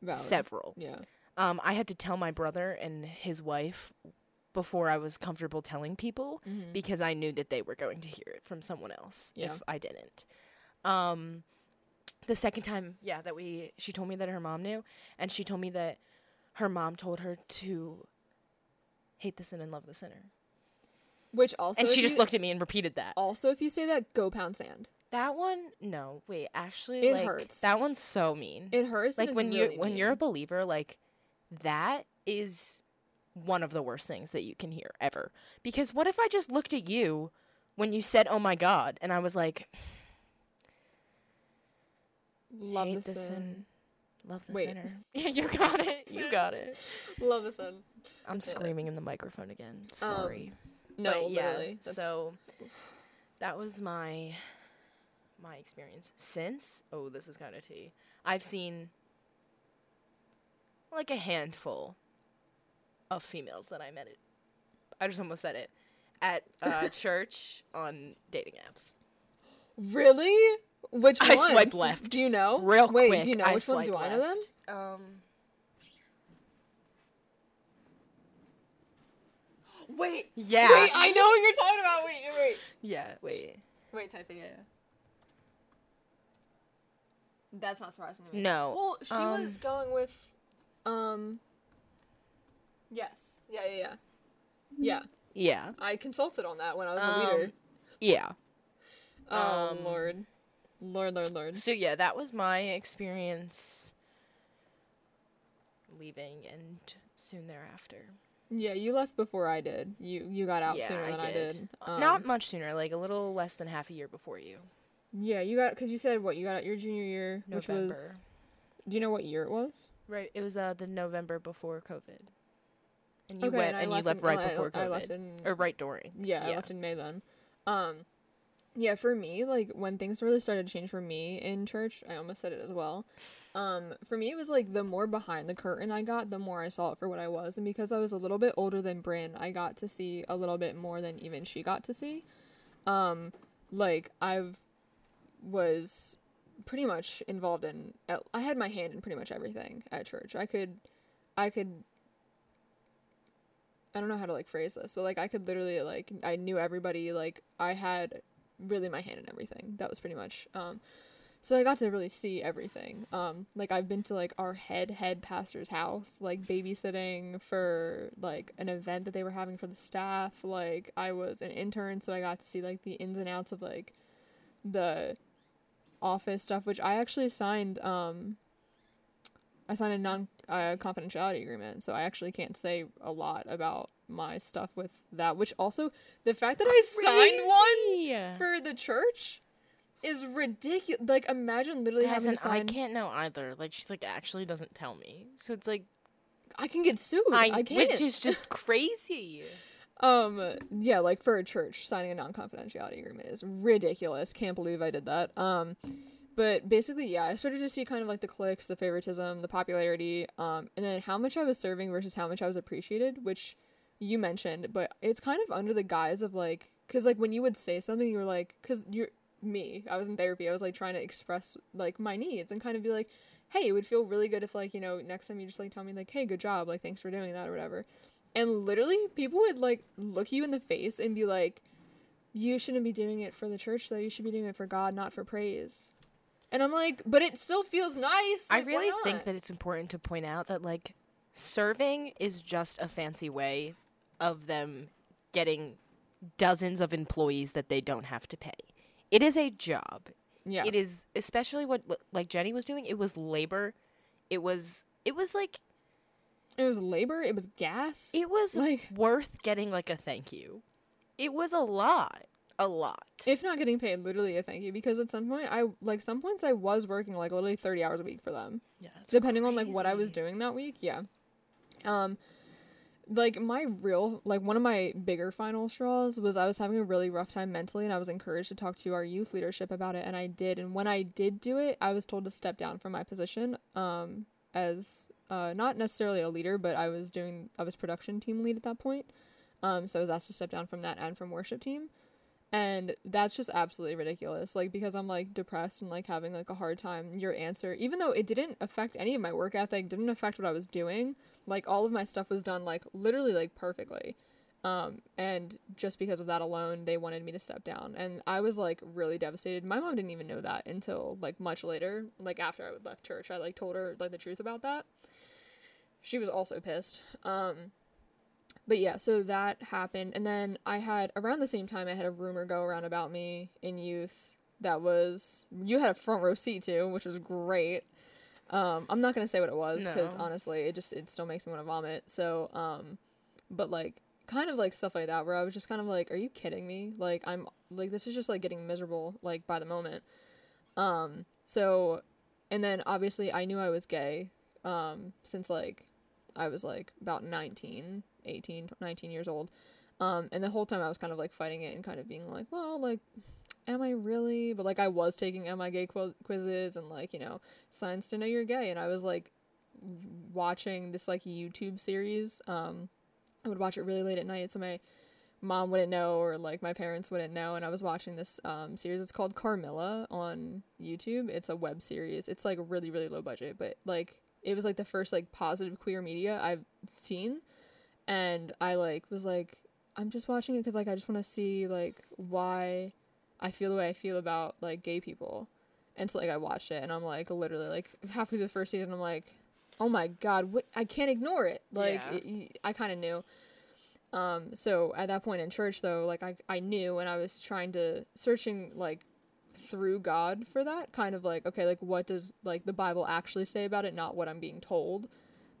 B: Valid.
C: Several.
B: Yeah.
C: Um, I had to tell my brother and his wife before I was comfortable telling people
B: Mhm.
C: because I knew that they were going to hear it from someone else
B: Yeah.
C: if I didn't. Um, the second time, yeah, that we she told me that her mom knew, and she told me that her mom told her to hate the sin and love the sinner.
B: Which also
C: and she just
B: you-
C: looked at me and repeated that.
B: Also, if you say that, go pound sand.
C: That one, no, wait, actually,
B: It
C: like,
B: hurts.
C: That one's so mean.
B: It hurts.
C: like when you
B: really
C: when you're a believer, like that is one of the worst things that you can hear ever. Because what if I just looked at you when you said, "Oh my God," and I was like,
B: love the sin.
C: love the
B: Wait.
C: sinner. you got it. You got it.
B: Love the sin.
C: I'm
B: That's it.
C: screaming in the microphone again. Um, Sorry.
B: No,
C: But yeah,
B: literally. that's-
C: So that was my my experience. Since oh, this is kind of tea. I've seen like a handful of females that I met. It. I just almost said it at uh, church on dating apps.
B: really. Which
C: I
B: ones?
C: swiped left.
B: Do you know?
C: Real
B: Wait,
C: quick,
B: do you know
C: I
B: which one? Do
C: swiped
B: I know them?
C: Um.
B: Wait.
C: Yeah.
B: Wait, I know what you're talking about. Wait, wait.
C: Yeah. Wait.
B: Wait, typing it. That's not surprising to me.
C: No.
B: Well, she was
C: um,
B: going with, um. Yes. Yeah, yeah, yeah. Yeah,
C: Yeah.
B: I consulted on that when I was a
C: Um,
B: leader.
C: Yeah.
B: Oh
C: um,
B: Lord, Lord, Lord, Lord.
C: So yeah, that was my experience leaving and soon thereafter.
B: Yeah, you left before I did. You you got out
C: yeah,
B: sooner
C: I
B: than I
C: did.
B: did.
C: Uh,
B: Um,
C: Not much sooner, like a little less than half a year before you.
B: Yeah, you got because you said what you got out your junior year, which
C: November.
B: was. Do you know what year it was?
C: Right. It was uh the November before COVID. And you
B: okay,
C: went
B: I
C: and you
B: left
C: left
B: in-
C: right
B: I-
C: before COVID.
B: I left in
C: or right during.
B: Yeah, I left in May then. Um yeah, for me, like when things really started to change for me in church, I almost said it as well. Um, for me it was like the more behind the curtain I got, the more I saw it for what I was. And because I was a little bit older than Brynn, I got to see a little bit more than even she got to see. Um, like I've was pretty much involved in I had my hand in pretty much everything at church. I could I could I don't know how to like phrase this, but like I could literally like I knew everybody, like I had really my hand in everything. That was pretty much um so I got to really see everything. Um like I've been to like our head head pastor's house, like babysitting for like an event that they were having for the staff. Like I was an intern, so I got to see like the ins and outs of like the office stuff, which I actually signed um I signed a non uh, confidentiality agreement, so I actually can't say a lot about my stuff with that. Which also, the fact that I signed one for the church is ridiculous. Like, imagine literally
C: Guys,
B: having to
C: I can't know either. Like she's like actually doesn't tell me. So it's like
B: I can get sued.
C: I,
B: I, can't.
C: which is just crazy.
B: Um, yeah, like for a church, signing a non-confidentiality agreement is ridiculous. Can't believe I did that. Um, but basically, yeah, I started to see kind of like the clicks, the favoritism, the popularity, um, and then how much I was serving versus how much I was appreciated, which you mentioned, but it's kind of under the guise of like, cause like when you would say something, you were like, cause you're me, I was in therapy, I was like trying to express like my needs and kind of be like, hey, it would feel really good if like you know next time you just like tell me like, hey, good job, like thanks for doing that or whatever. And literally, people would like look you in the face and be like, You shouldn't be doing it for the church, though. You should be doing it for God, not for praise. And I'm like, But it still feels nice.
C: I
B: like, why
C: really think that it's important to point out that like serving is just a fancy way of them getting dozens of employees that they don't have to pay. It is a job.
B: Yeah.
C: It is especially what like Jenny was doing. It was labor. It was it was like
B: It was labor, it was gas.
C: it was
B: Like-
C: worth getting like a thank you. It was a lot. A lot.
B: if not getting paid, literally a thank you. Because at some point, I like some points I was working like literally 30 hours a week for them.
C: yeah,
B: depending on like what I was doing that week. Yeah. Um like my real like one of my bigger final straws was I was having a really rough time mentally and I was encouraged to talk to our youth leadership about it and I did and when I did do it I was told to step down from my position um as uh not necessarily a leader but I was doing I was production team lead at that point um so I was asked to step down from that and from worship team and that's just absolutely ridiculous like because i'm like depressed and like having like a hard time. Your answer even though it didn't affect any of my work ethic didn't affect what i was doing like all of my stuff was done like literally like perfectly. Um and just because of that alone they wanted me to step down. And i was like really devastated. My mom didn't even know that until like much later like after i would left church. I like told her like the truth about that. She was also pissed. Um but yeah, so that happened. And then I had, around the same time, I had a rumor go around about me in youth that was you had a front row seat too, which was great. Um, I'm not gonna say what it was because
C: No.
B: honestly, it just it still makes me want to vomit. So, um, but like kind of like stuff like that where I was just kind of like, are you kidding me? Like I'm like this is just like getting miserable like by the moment. Um, so, and then obviously I knew I was gay, um, since like I was like about 19, 18, 19 years old. Um, and the whole time I was kind of like fighting it and kind of being like, well, like, am I really? But like I was taking am I gay quiz- quizzes and like, you know, signs to know you're gay. And I was like watching this like YouTube series. Um, I would watch it really late at night. So my mom wouldn't know or like my parents wouldn't know and i was watching this um, series it's called carmilla on youtube it's a web series it's like really really low budget but like it was like the first like positive queer media i've seen and i like was like i'm just watching it because like i just want to see like why i feel the way i feel about like gay people and so like i watched it and i'm like literally like halfway through the first season i'm like oh my god what i can't ignore it like
C: Yeah.
B: it, i kind of knew um, so at that point in church though, like I, I knew and I was trying to searching like through God for that kind of like, okay, like what does like the Bible actually say about it, not what I'm being told.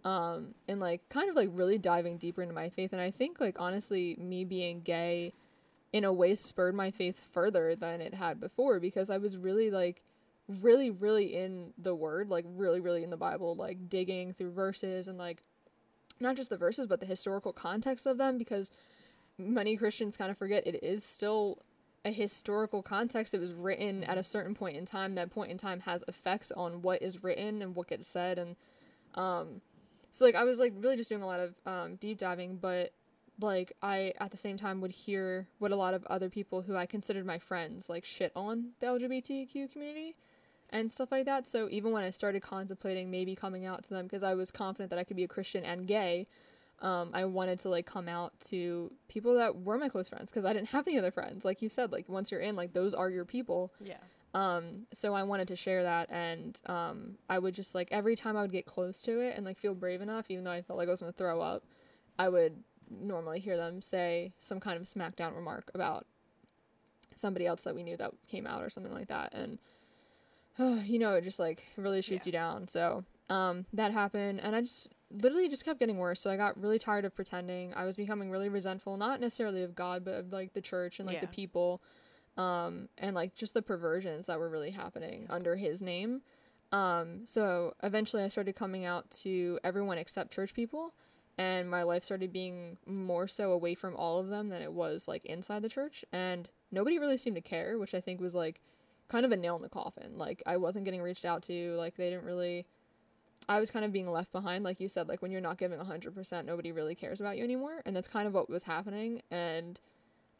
B: Um, and like kind of like really diving deeper into my faith. And I think like honestly, me being gay in a way spurred my faith further than it had before because I was really like really, really in the word, like really, really in the Bible, like digging through verses and like not just the verses but the historical context of them because many Christians kind of forget it is still a historical context. It was written at a certain point in time. That point in time has effects on what is written and what gets said and um so like I was like really just doing a lot of um deep diving but like I at the same time would hear what a lot of other people who I considered my friends like shit on the LGBTQ community and stuff like that. So even when I started contemplating maybe coming out to them because I was confident that I could be a Christian and gay, um, I wanted to like come out to people that were my close friends because I didn't have any other friends. Like you said, like once you're in, like those are your people.
C: Yeah.
B: Um, so I wanted to share that, and um, I would just like every time I would get close to it and like feel brave enough, even though I felt like I was gonna throw up, I would normally hear them say some kind of smackdown remark about somebody else that we knew that came out or something like that, and you know, it just like really shoots
C: Yeah.
B: you down. So um, that happened, and I just literally just kept getting worse. So I got really tired of pretending. I was becoming really resentful, not necessarily of God, but of like the church and like the people, um, and like just the perversions that were really happening under His name. Um, so eventually, I started coming out to everyone except church people, and my life started being more so away from all of them than it was like inside the church, and nobody really seemed to care, which I think was like kind of a nail in the coffin. Like I wasn't getting reached out to, like they didn't really I was kind of being left behind like you said like when you're not giving 100% nobody really cares about you anymore and that's kind of what was happening and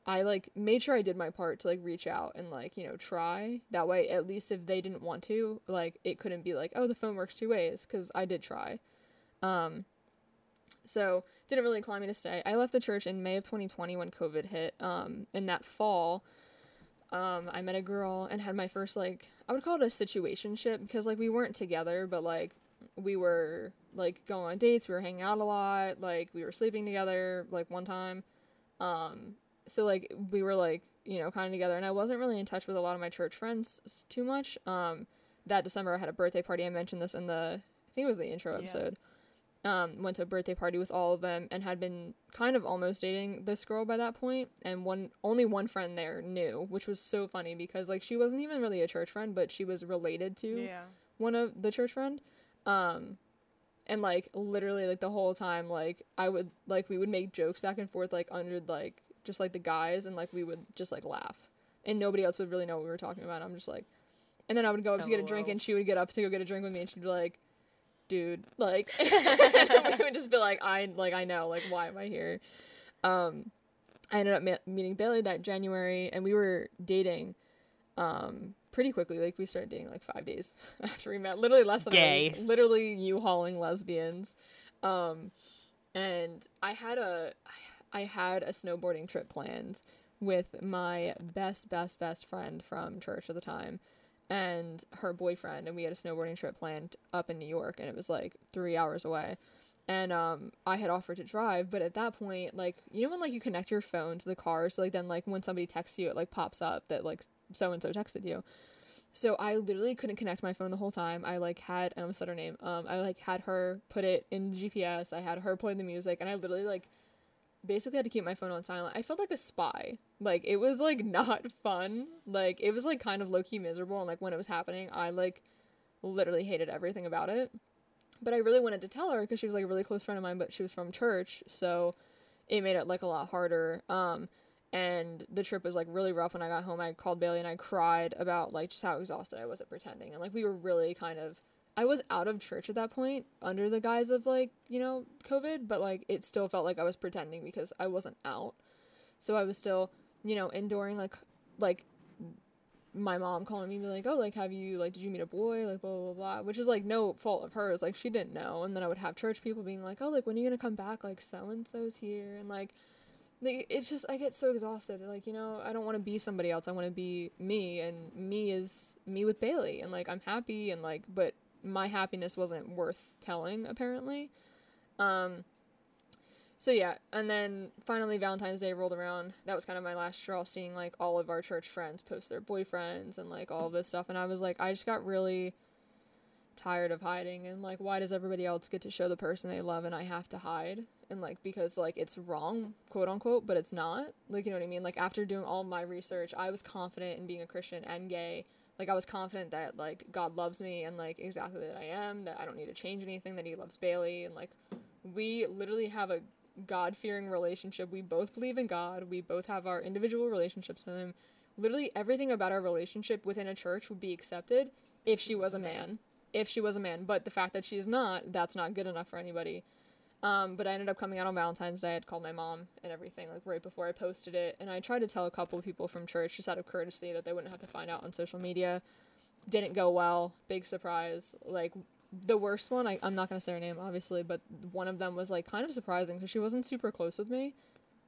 B: I like made sure I did my part to like reach out and like, you know, try. That way at least if they didn't want to, like it couldn't be like, "Oh, the phone works two ways" cuz I did try. Um so didn't really incline me to stay. I left the church in May of 2020 when COVID hit. Um, in that fall, um, I met a girl and had my first like I would call it a situationship because like we weren't together, but like we were like going on dates, we were hanging out a lot, like we were sleeping together like one time. Um, so like we were like you know kind of together, and I wasn't really in touch with a lot of my church friends too much. Um, that December I had a birthday party. I mentioned this in the I think it was the intro
C: Yeah.
B: episode. Um, went to a birthday party with all of them and had been kind of almost dating this girl by that point and one only one friend there knew which was so funny because like she wasn't even really a church friend but she was related to
C: Yeah.
B: one of the church friend um and like literally like the whole time like i would like we would make jokes back and forth like under like just like the guys and like we would just like laugh. And nobody else would really know what we were talking about i'm just like and then i would go up to get a drink and she would get up to go get a drink with me and she'd be like dude like we would just be like i like i know like why am i here? Um i ended up me- meeting bailey that january and we were dating um pretty quickly like we started dating like five days after we met literally less than a week. literally you hauling lesbians. Um and i had a i had a snowboarding trip planned with my best best best friend from church at the time and her boyfriend and we had a snowboarding trip planned up in new york and it was like three hours away and um i had offered to drive but at that point like you know when like you connect your phone to the car so like then like when somebody texts you it like pops up that like so and so texted you. So I literally couldn't connect my phone the whole time. I like had I almost said her name. Um, I like had her put it in GPS. I had her play the music, and I literally like basically had to keep my phone on silent. I felt like a spy. Like it was like not fun. Like it was like kind of low key miserable. And like when it was happening, I like literally hated everything about it. But I really wanted to tell her because she was like a really close friend of mine, but she was from church, so it made it like a lot harder. Um, and the trip was like really rough when I got home. I called Bailey and I cried about like just how exhausted I was at pretending. And like we were really kind of I was out of church at that point under the guise of like, you know, COVID, but like it still felt like I was pretending because I wasn't out. So I was still, you know, enduring like like my mom calling me and be like, Oh, like have you like did you meet a boy? Like blah blah blah which is like no fault of hers. Like she didn't know. And then I would have church people being like, Oh, like when are you gonna come back? Like so and so's here and like like it's just I get so exhausted. Like, you know, I don't want to be somebody else. I want to be me and me is me with Bailey and like I'm happy and like but my happiness wasn't worth telling apparently. Um so yeah, and then finally Valentine's Day rolled around. That was kind of my last straw seeing like all of our church friends post their boyfriends and like all of this stuff and I was like I just got really tired of hiding and like why does everybody else get to show the person they love and I have to hide? and like because like it's wrong quote unquote but it's not like you know what i mean like after doing all my research i was confident in being a christian and gay like i was confident that like god loves me and like exactly that i am that i don't need to change anything that he loves bailey and like we literally have a god-fearing relationship. We both believe in god. We both have our individual relationships with him. Literally everything about our relationship within a church would be accepted if she was a man. If she was a man. But the fact that she's not that's not good enough for anybody um, but I ended up coming out on Valentine's Day. I'd called my mom and everything, like right before I posted it. And I tried to tell a couple of people from church just out of courtesy that they wouldn't have to find out on social media. Didn't go well. Big surprise. Like the worst one, I, I'm not going to say her name, obviously, but one of them was like kind of surprising because she wasn't super close with me.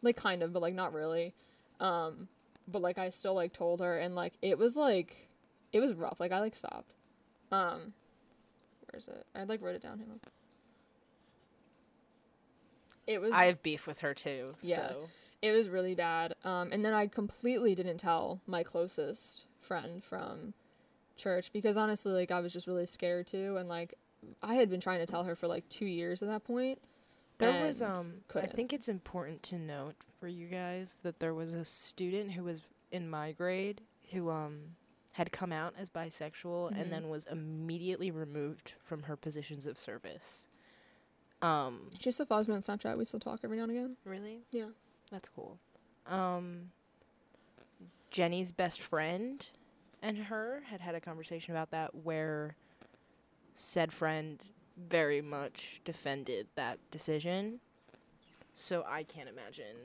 B: Like kind of, but like not really. Um, but like I still like told her and like it was like, it was rough. Like I like stopped. Um, where is it? I like wrote it down. On. It was
C: I have beef with her too.
B: Yeah.
C: So.
B: it was really bad. Um, and then I completely didn't tell my closest friend from church because honestly, like I was just really scared too, and like I had been trying to tell her for like two years at that point.
C: There was um I
B: couldn't.
C: think it's important to note for you guys that there was a student who was in my grade who um had come out as bisexual
B: Mhm.
C: and then was immediately removed from her positions of service. Um
B: She still follows me on Snapchat. We still talk every now and again.
C: really?
B: Yeah.
C: That's cool. Um Jenny's best friend and her had had a conversation about that where said friend very much defended that decision. So I can't imagine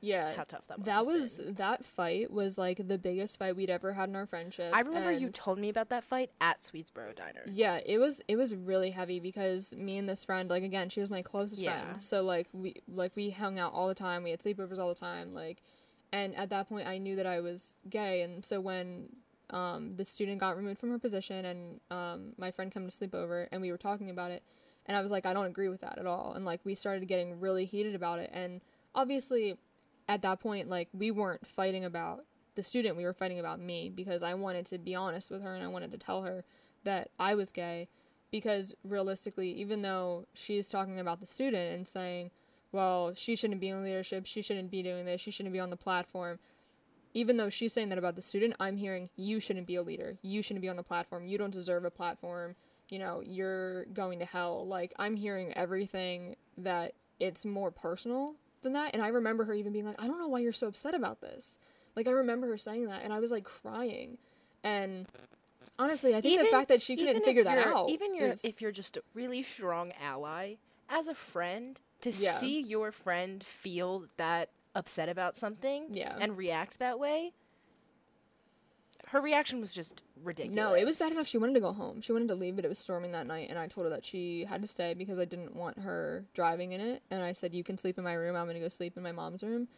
B: Yeah.
C: how tough that must
B: That was
C: been.
B: that fight was like the biggest fight we'd ever had in our friendship.
C: I remember you told me about that fight at Swedesboro Diner.
B: Yeah, it was it was really heavy because me and this friend, like again, she was my closest
C: Yeah.
B: friend. So like we like we hung out all the time. We had sleepovers all the time. Like, and at that point, I knew that I was gay. And so when um, the student got removed from her position, and um, my friend came to sleep over, and we were talking about it, and I was like, I don't agree with that at all. And like we started getting really heated about it. And obviously, at that point, like we weren't fighting about the student. We were fighting about me because I wanted to be honest with her, and I wanted to tell her that I was gay because realistically, even though she's talking about the student and saying, well, she shouldn't be in leadership, she shouldn't be doing this, she shouldn't be on the platform, even though she's saying that about the student, I'm hearing, you shouldn't be a leader, you shouldn't be on the platform, you don't deserve a platform, you know, you're going to hell. Like, I'm hearing everything that it's more personal than that. And I remember her even being like, I don't know why you're so upset about this. Like, I remember her saying that, and I was like crying. And honestly, I think the fact that she couldn't figure that out.
C: Even you're,
B: is-
C: if you're just a really strong ally, as a friend, to
B: Yeah.
C: see your friend feel that upset about something
B: Yeah.
C: and react that way, her reaction was just ridiculous.
B: No, it was bad enough. She wanted to go home. She wanted to leave, but it was storming that night, and I told her that she had to stay because I didn't want her driving in it. And I said, "You can sleep in my room. I'm gonna go sleep in my mom's room."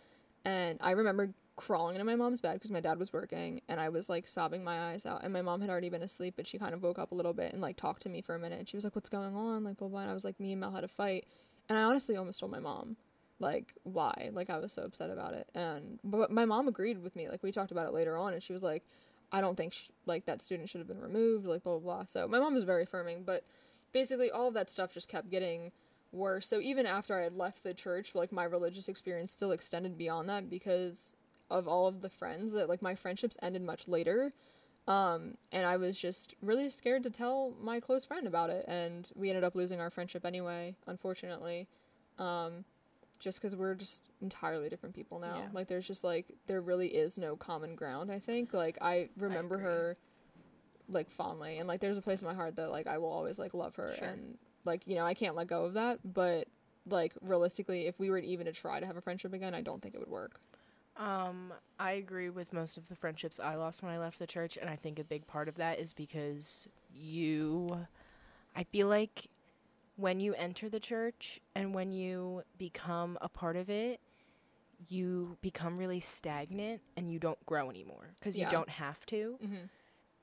B: And I remember crawling into my mom's bed because my dad was working, and I was like sobbing my eyes out. And my mom had already been asleep, but she kind of woke up a little bit and like talked to me for a minute. And she was like, "What's going on?" Like blah blah. And I was like, "Me and Mel had a fight," and I honestly almost told my mom. like why like i was so upset about it and but my mom agreed with me like we talked about it later on and she was like i don't think sh- like that student should have been removed like blah blah blah so my mom was very affirming but basically all of that stuff just kept getting worse so even after i had left the church like my religious experience still extended beyond that because of all of the friends that like my friendships ended much later um, and I was just really scared to tell my close friend about it, and we ended up losing our friendship anyway, unfortunately. Um, just because we're just entirely different people now.
C: Yeah.
B: Like, there's just like, there really is no common ground, I think. Like, I remember
C: agree.
B: her, like, fondly, and like, there's a place in my heart that, like, I will always, like, love her,
C: Sure.
B: and, like, you know, I can't let go of that, but, like, realistically, if we were even to try to have a friendship again, I don't think it would work.
C: Um, I agree with most of the friendships I lost when I left the church, and I think a big part of that is because you, I feel like when you enter the church and when you become a part of it, you become really stagnant and you don't grow anymore because
B: Yeah.
C: you don't have to.
B: Mm-hmm.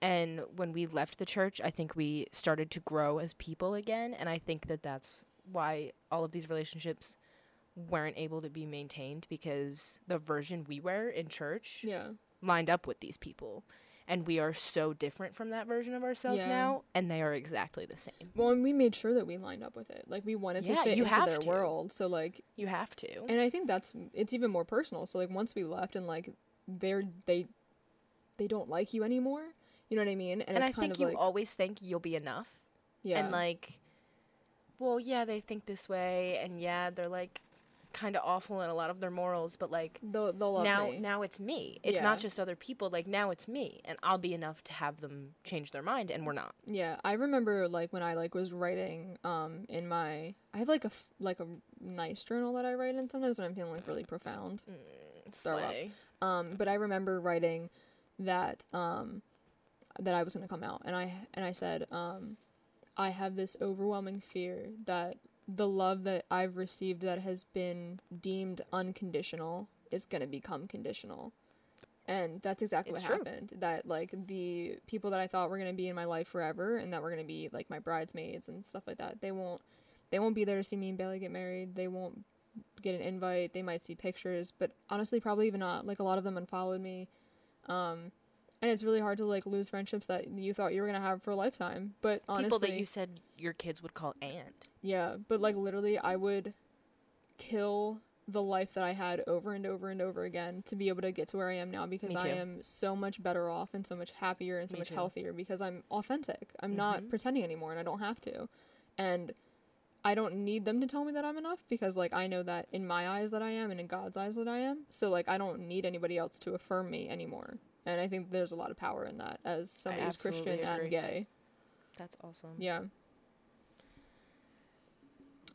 C: And when we left the church, I think we started to grow as people again, and I think that that's why all of these relationships weren't able to be maintained because the version we were in church
B: Yeah.
C: lined up with these people. And we are so different from that version of ourselves
B: Yeah.
C: now, and they are exactly the same.
B: Well, and we made sure that we lined up with it. Like we wanted to
C: Yeah,
B: fit into their
C: to.
B: world. So like,
C: You have to.
B: and I think that's it's even more personal. So like once we left and like they're they they don't like you anymore. You know what I mean? And,
C: And, I think you
B: like
C: always think you'll be enough.
B: yeah,
C: And like, well, yeah, they think this way, and yeah, they're like kind of awful in a lot of their morals, but like,
B: they'll they'll love
C: now
B: me.
C: now it's me. It's
B: Yeah.
C: not just other people. Like now it's me, and I'll be enough to have them change their mind, and we're not.
B: Yeah, I remember like when I like was writing um in my I have like a f- like a nice journal that I write in sometimes when I'm feeling like really profound. Throw up.
C: Slay.
B: Um, but I remember writing that um, that I was gonna come out, and I and I said um, I have this overwhelming fear that the love that I've received that has been deemed unconditional is gonna become conditional, and that's exactly
C: It's
B: what
C: true.
B: happened. That like the people that I thought were gonna be in my life forever, and that were gonna be like my bridesmaids and stuff like that, they won't. They won't be there to see me and Bailey get married. They won't get an invite. They might see pictures, but honestly, probably even not. Like a lot of them unfollowed me, um, and it's really hard to like lose friendships that you thought you were gonna have for a lifetime. But honestly,
C: People that you said your kids would call aunt.
B: yeah, but like literally, I would kill the life that I had over and over and over again to be able to get to where I am now because I am so much better off and so much happier and so
C: Me
B: much
C: too.
B: healthier because I'm authentic. I'm not
C: Mhm.
B: pretending anymore and I don't have to. And I don't need them to tell me that I'm enough because like I know that in my eyes that I am and in God's eyes that I am. So like I don't need anybody else to affirm me anymore. And I think there's a lot of power in that as somebody who's Christian
C: agree.
B: and gay.
C: That's awesome.
B: Yeah.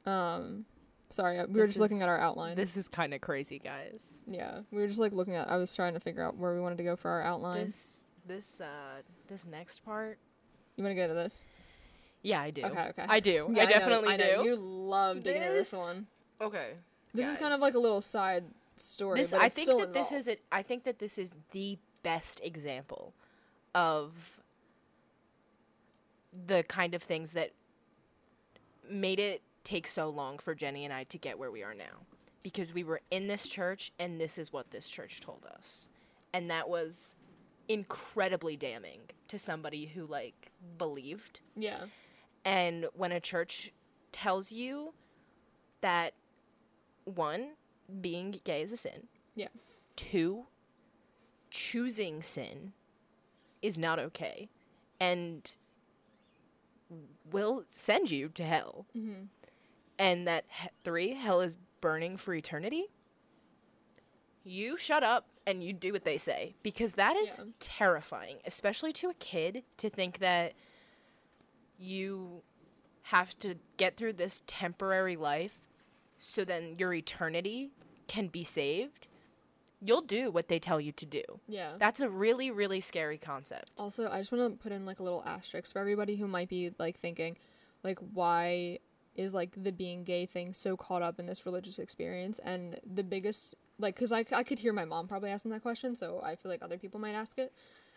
B: Um, sorry, we were
C: This
B: just looking at our outline.
C: This is kind of crazy, guys.
B: yeah, we were just like looking at. I was trying to figure out where we wanted to go for our outline.
C: This this uh this next part.
B: you want to get into this?
C: Yeah, I do.
B: Okay, okay.
C: I do.
B: Yeah,
C: I
B: know-
C: definitely
B: I know,
C: do.
B: You love digging into this
C: This-
B: one.
C: Okay.
B: This is kind of like a little side story.
C: This
B: but
C: I think that this is it. I think that this is the best example of the kind of things that made it take so long for Jenny and I to get where we are now. Because we were in this church and this is what this church told us. And that was incredibly damning to somebody who like believed
B: Yeah,
C: and when a church tells you that one, being gay is a sin.
B: Yeah.
C: Two, choosing sin is not okay. And will send you to hell.
B: Mhm.
C: And that he- three, hell is burning for eternity. You shut up and you do what they say because that is
B: Yeah.
C: terrifying, especially to a kid to think that you have to get through this temporary life so then your eternity can be saved. You'll do what they tell you to do.
B: yeah.
C: That's a really, really scary concept.
B: Also, I just want to put in like a little asterisk for everybody who might be like thinking, like, why is like the being gay thing so caught up in this religious experience? And the biggest, like, because I, I could hear my mom probably asking that question, so I feel like other people might ask it.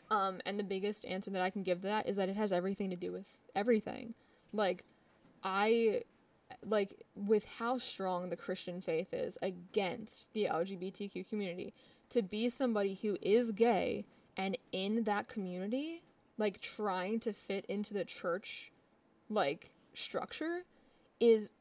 B: Um, and the biggest answer that I can give to that is that it has everything to do with everything. Like, I like with how strong the Christian faith is against the LGBTQ community, to be somebody who is gay and in that community, like trying to fit into the church like structure is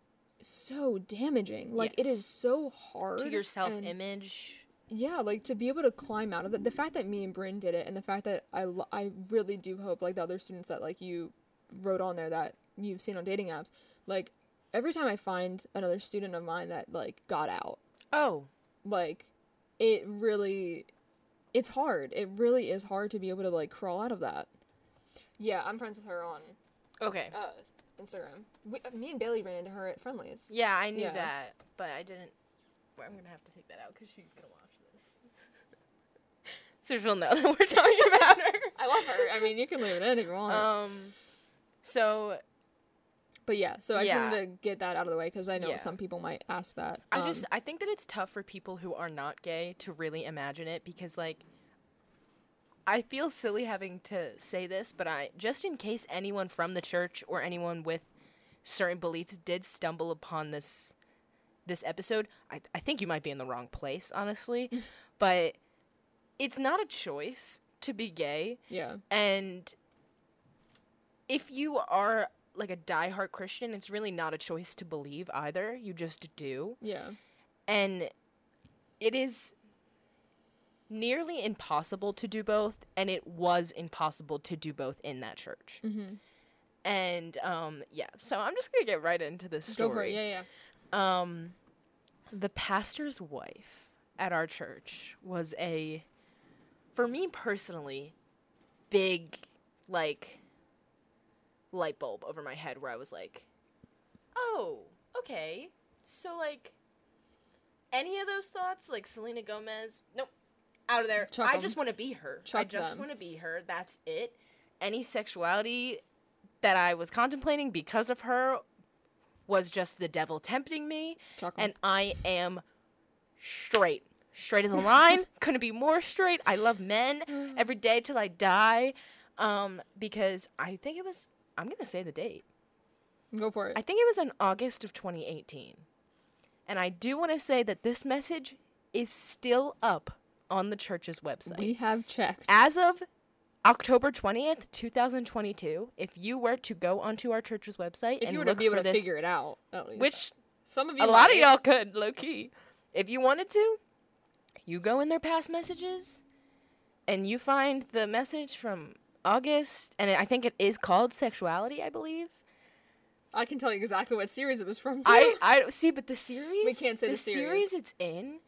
B: so damaging. Like it
C: Yes.
B: is so hard
C: to your self image.
B: yeah, like to be able to climb out of it. The fact that me and Brynn did it, and the fact that I, lo- I really do hope like the other students that like you wrote on there that you've seen on dating apps, like every time I find another student of mine that like got out,
C: Oh,
B: like it really, it's hard. It really is hard to be able to like crawl out of that. Yeah, I'm friends with her on
C: okay.
B: uh, Instagram. We, uh, me and Bailey ran into her at Friendlies.
C: Yeah, I knew
B: Yeah.
C: that, but I didn't. Well, I'm gonna have to take that out because she's gonna watch this, so she'll know that we're talking about her.
B: I love her. I mean, you can leave it in if you want.
C: Um, so
B: But yeah, so I just
C: Yeah.
B: wanted to get that out of the way because I know
C: Yeah.
B: some people might ask that.
C: I
B: Um,
C: just I think that it's tough for people who are not gay to really imagine it because like I feel silly having to say this, but I just in case anyone from the church or anyone with certain beliefs did stumble upon this this episode, I I think you might be in the wrong place, honestly. but it's not a choice to be gay.
B: yeah,
C: And if you are like a diehard Christian, it's really not a choice to believe either. You just do.
B: yeah,
C: And it is nearly impossible to do both, and it was impossible to do both in that church.
B: mm-hmm.
C: And um, yeah, so I'm just gonna get right into this story.
B: go for it. Yeah, yeah.
C: Um, the pastor's wife at our church was a, for me personally, big like light bulb over my head where I was like, oh, okay, so like any of those thoughts, like Selena Gomez, nope, out of there.
B: Chuck
C: I
B: 'em.
C: just want to be her. I just want to be her. That's it. Any sexuality that I was contemplating because of her was just the devil tempting me,
B: Chuck 'em.
C: and I am straight. Straight as a line. Couldn't be more straight. I love men every day till I die. Um, because I think it was I'm gonna say the date.
B: Go for it.
C: I think it was in August of 2018. And I do want to say that this message is still up on the church's website.
B: we have checked.
C: As of October 20th, 2022, if you were to go onto our church's website
B: If
C: and
B: you were to be able to
C: this,
B: figure it out, at least.
C: which
B: some of you,
C: a lot of y'all could, low key. If you wanted to, you go in their past messages and you find the message from August, and I think it is called Sexuality, I believe.
B: I can tell you exactly what series it was from. Too.
C: I I see, but the series we
B: can't say the series.
C: series it's in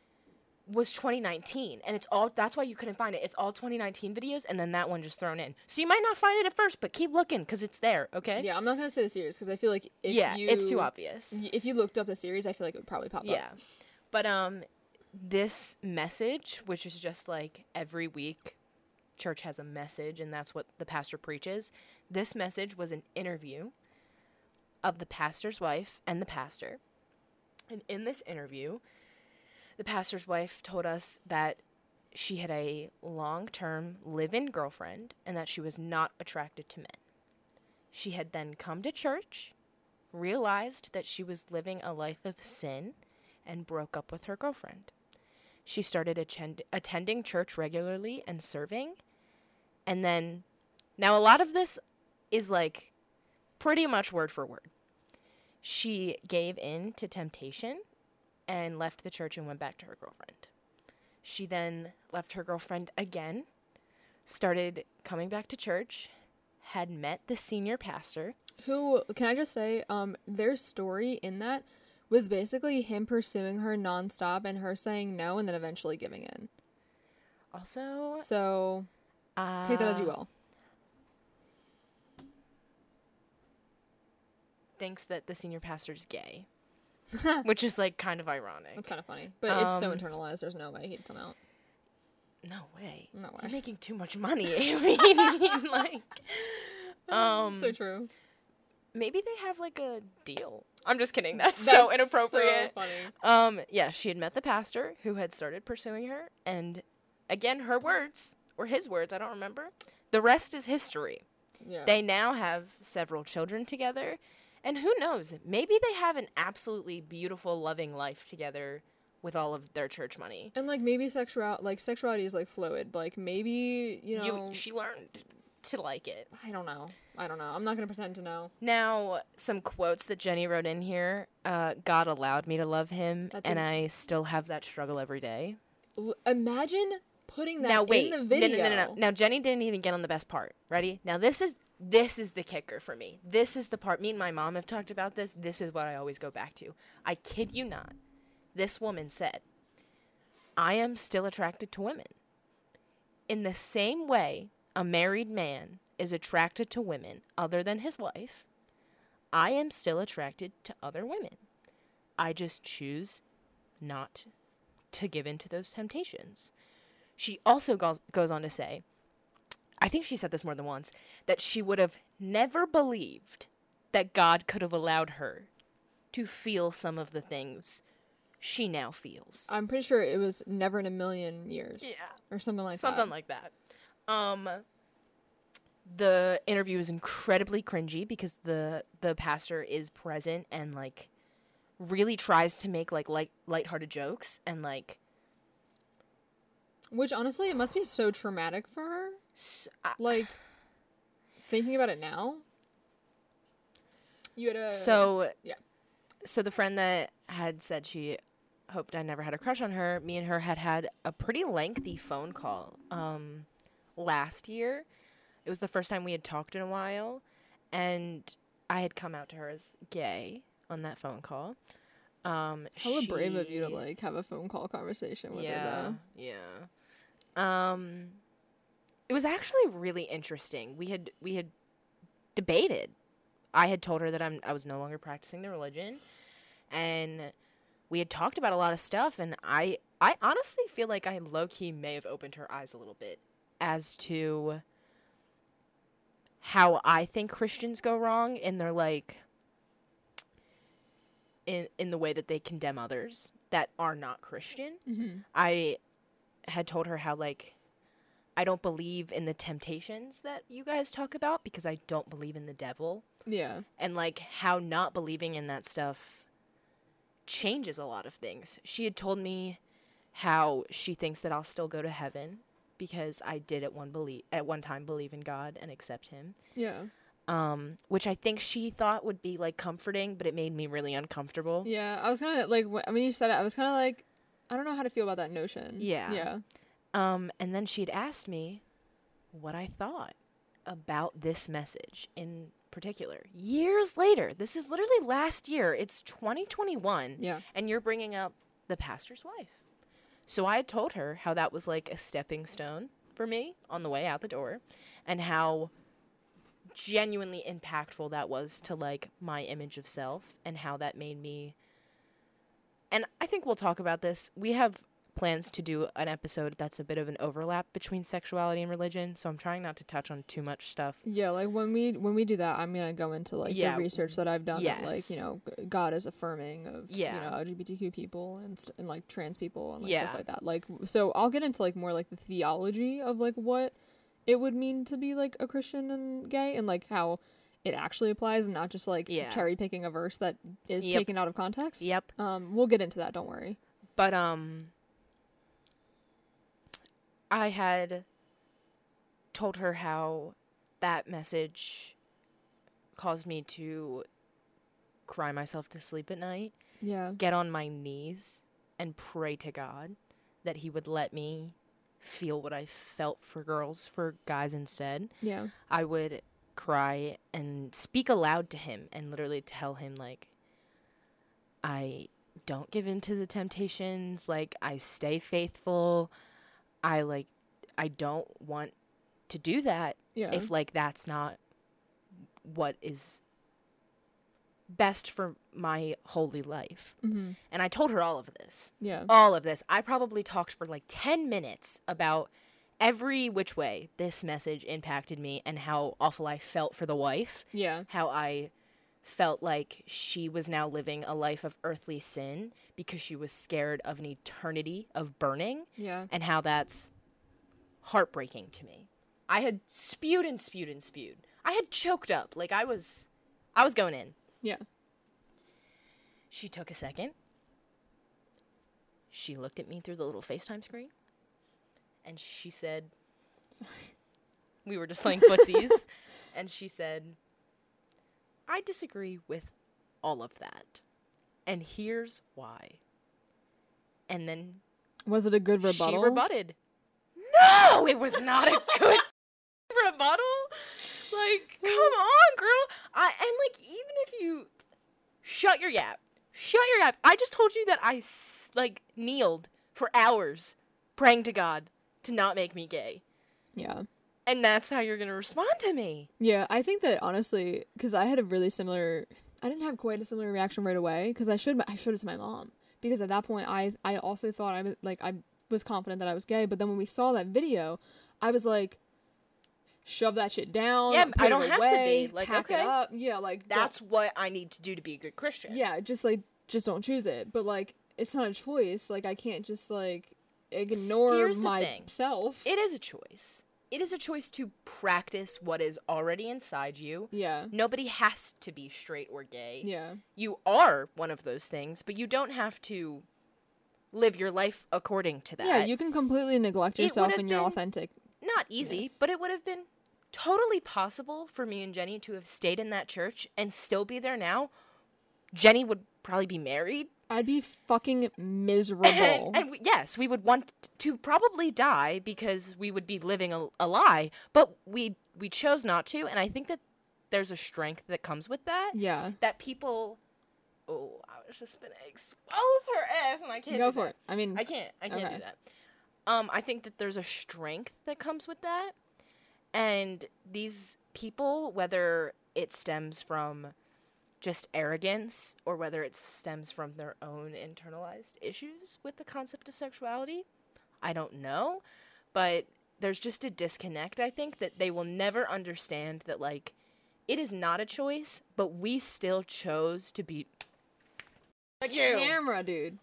C: was 2019, and it's all that's why you couldn't find it. It's all 2019 videos, and then that one just thrown in. So you might not find it at first, but keep looking because it's there. Okay.
B: yeah, I'm not gonna say the series because I feel like if
C: yeah,
B: you,
C: it's too obvious.
B: y- If you looked up the series, I feel like it would probably pop
C: Yeah.
B: up.
C: Yeah, but um this message, which is just like every week church has a message and that's what the pastor preaches. This message was an interview of the pastor's wife and the pastor. And in this interview, the pastor's wife told us that she had a long-term live-in girlfriend and that she was not attracted to men. She had then come to church, realized that she was living a life of sin, and broke up with her girlfriend. She started attend- attending church regularly and serving. And then, now a lot of this is like pretty much word for word. She gave in to temptation and left the church and went back to her girlfriend. She then left her girlfriend again, started coming back to church, had met the senior pastor.
B: Who can I just say? Um, their story in that was basically him pursuing her nonstop and her saying no and then eventually giving in.
C: Also,
B: So
C: uh,
B: take that as you will.
C: thinks that the senior pastor is gay, which is like kind of ironic.
B: That's kind of funny, but it's so
C: Um,
B: internalized. There's no way he'd come out.
C: No way.
B: No way.
C: You're making too much money. I mean, like, um,
B: so true.
C: Maybe they have like a deal. I'm just kidding. That's, so inappropriate.
B: So funny.
C: Um, yeah, she had met the pastor who had started pursuing her, and again, her words or his words, I don't remember. The rest is history.
B: Yeah.
C: They now have several children together, And who knows? Maybe they have an absolutely beautiful, loving life together with all of their church money.
B: And like maybe sexual like sexuality is like fluid. Like maybe you know
C: You, she learned to like it.
B: I don't know. I don't know. I'm not gonna pretend to know.
C: Now, some quotes that Jenny wrote in here. Uh, God allowed me to love him,
B: That's
C: and
B: an-
C: I still have that struggle every day.
B: L- imagine putting that
C: now wait,
B: in the video.
C: No, no, no, no, no. Now Jenny didn't even get on the best part. Ready? Now this is this is the kicker for me. This is the part. Me and my mom have talked about this. This is what I always go back to. I kid you not. This woman said, "I am still attracted to women." In the same way, a married man is attracted to women other than his wife. I am still attracted to other women. I just choose not to give in to those temptations. She also goes, goes on to say, I think she said this more than once, that she would have never believed that God could have allowed her to feel some of the things she now feels.
B: I'm pretty sure it was never in a million years. Or something like
C: something
B: that.
C: Something like that. Um, the interview is incredibly cringy because the the pastor is present and like really tries to make like light lighthearted jokes and like
B: Which honestly, it must be so traumatic for her.
C: s- I-
B: Like thinking about it now. You had a
C: so
B: yeah.
C: so the friend that had said she hoped I never had a crush on her, me and her had had a pretty lengthy phone call um last year. It was the first time we had talked in a while and I had come out to her as gay on that phone call. Um
B: hella brave of you to like have a phone call conversation with
C: yeah,
B: her though.
C: yeah. Um, it was actually really interesting. We had we had debated. I had told her that I'm I was no longer practicing the religion, and we had talked about a lot of stuff. And I I honestly feel like I low key may have opened her eyes a little bit as to how I think Christians go wrong in their like in in the way that they condemn others that are not Christian.
B: Mm-hmm.
C: I had told her how like I don't believe in the temptations that you guys talk about because I don't believe in the devil
B: Yeah.
C: and like how not believing in that stuff changes a lot of things. She had told me how she thinks that I'll still go to heaven because I did at one believe at one time believe in God and accept him.
B: Yeah.
C: Um which I think she thought would be like comforting, but it made me really uncomfortable.
B: Yeah. I was kind of like, I mean, you said it. I was kind of like, I don't know how to feel about that notion.
C: Yeah.
B: Yeah.
C: Um, and then she'd asked me what I thought about this message in particular. Years later, this is literally last year. It's 2021,
B: Yeah.
C: and you're bringing up the pastor's wife. So I had told her how that was like a stepping stone for me on the way out the door, and how genuinely impactful that was to like my image of self, and how that made me. And I think we'll talk about this. We have plans to do an episode that's a bit of an overlap between sexuality and religion, so I'm trying not to touch on too much stuff.
B: Yeah, like when we when we do that, I'm gonna go into like
C: Yeah,
B: the research that I've done. That, like you know, God is affirming of
C: Yeah.
B: you know LGBTQ people and st- and like trans people and like
C: Yeah.
B: stuff like that. Like so, I'll get into like more like the theology of like what it would mean to be like a Christian and gay, and like how it actually applies, and not just like
C: Yeah.
B: cherry picking a verse that is
C: Yep.
B: taken out of context.
C: Yep.
B: Um, we'll get into that. Don't worry.
C: But um I had told her how that message caused me to cry myself to sleep at night,
B: Yeah.
C: get on my knees and pray to God that he would let me feel what I felt for girls for guys instead.
B: Yeah.
C: I would cry and speak aloud to him and literally tell him like I don't give in to the temptations, like I stay faithful. I like I don't want to do that
B: Yeah.
C: if like that's not what is best for my holy life.
B: mm-hmm.
C: And I told her all of this
B: Yeah.
C: all of this. I probably talked for like 10 minutes about every which way this message impacted me and how awful I felt for the wife,
B: Yeah.
C: how I felt like she was now living a life of earthly sin because she was scared of an eternity of burning,
B: Yeah.
C: and how that's heartbreaking to me. I had spewed and spewed and spewed. I had choked up. Like I was I was going in.
B: Yeah.
C: She took a second. She looked at me through the little FaceTime screen. And she said, Sorry. We were just playing footsies. and she said, I disagree with all of that. And here's why. And then
B: Was it a good rebuttal?
C: she rebutted. No, it was not a good rebuttal. Like, come on, girl. I and like even if you shut your yap, shut your yap. I just told you that I s- like kneeled for hours praying to God to not make me gay,
B: Yeah.
C: And that's how you're gonna respond to me.
B: Yeah, I think that honestly, because I had a really similar, I didn't have quite a similar reaction right away because I should I showed it to my mom because at that point I I also thought I was like I was confident that I was gay, but then when we saw that video, I was like, shove that shit down.
C: Yeah, I don't have to be. Like,
B: pack
C: okay.
B: it up. Yeah, like don't-
C: That's what I need to do to be a good Christian.
B: yeah, just like just don't choose it. But like it's not a choice. Like I can't just like ignore
C: Here's the thing.
B: myself.
C: It is a choice. It is a choice to practice what is already inside you.
B: yeah.
C: Nobody has to be straight or gay.
B: Yeah.
C: You are one of those things, but you don't have to live your life according to that.
B: Yeah, you can completely neglect yourself and you're authentic.
C: Not easy,
B: Yes.
C: but it would have been totally possible for me and Jenny to have stayed in that church and still be there now. Jenny would probably be married.
B: I'd be fucking miserable.
C: And, and we, yes, we would want to probably die because we would be living a, a lie, but we we chose not to, and I think that there's a strength that comes with that.
B: yeah.
C: That people, oh, I was just gonna expose her ass, and I can't
B: Go for
C: that.
B: it. I mean,
C: I can't. I can't
B: Okay.
C: do that. Um, I think that there's a strength that comes with that, and these people, whether it stems from just arrogance or whether it stems from their own internalized issues with the concept of sexuality, I don't know, but there's just a disconnect. I think that they will never understand that like it is not a choice, but we still chose to be.
B: the
C: you.
B: camera, dude.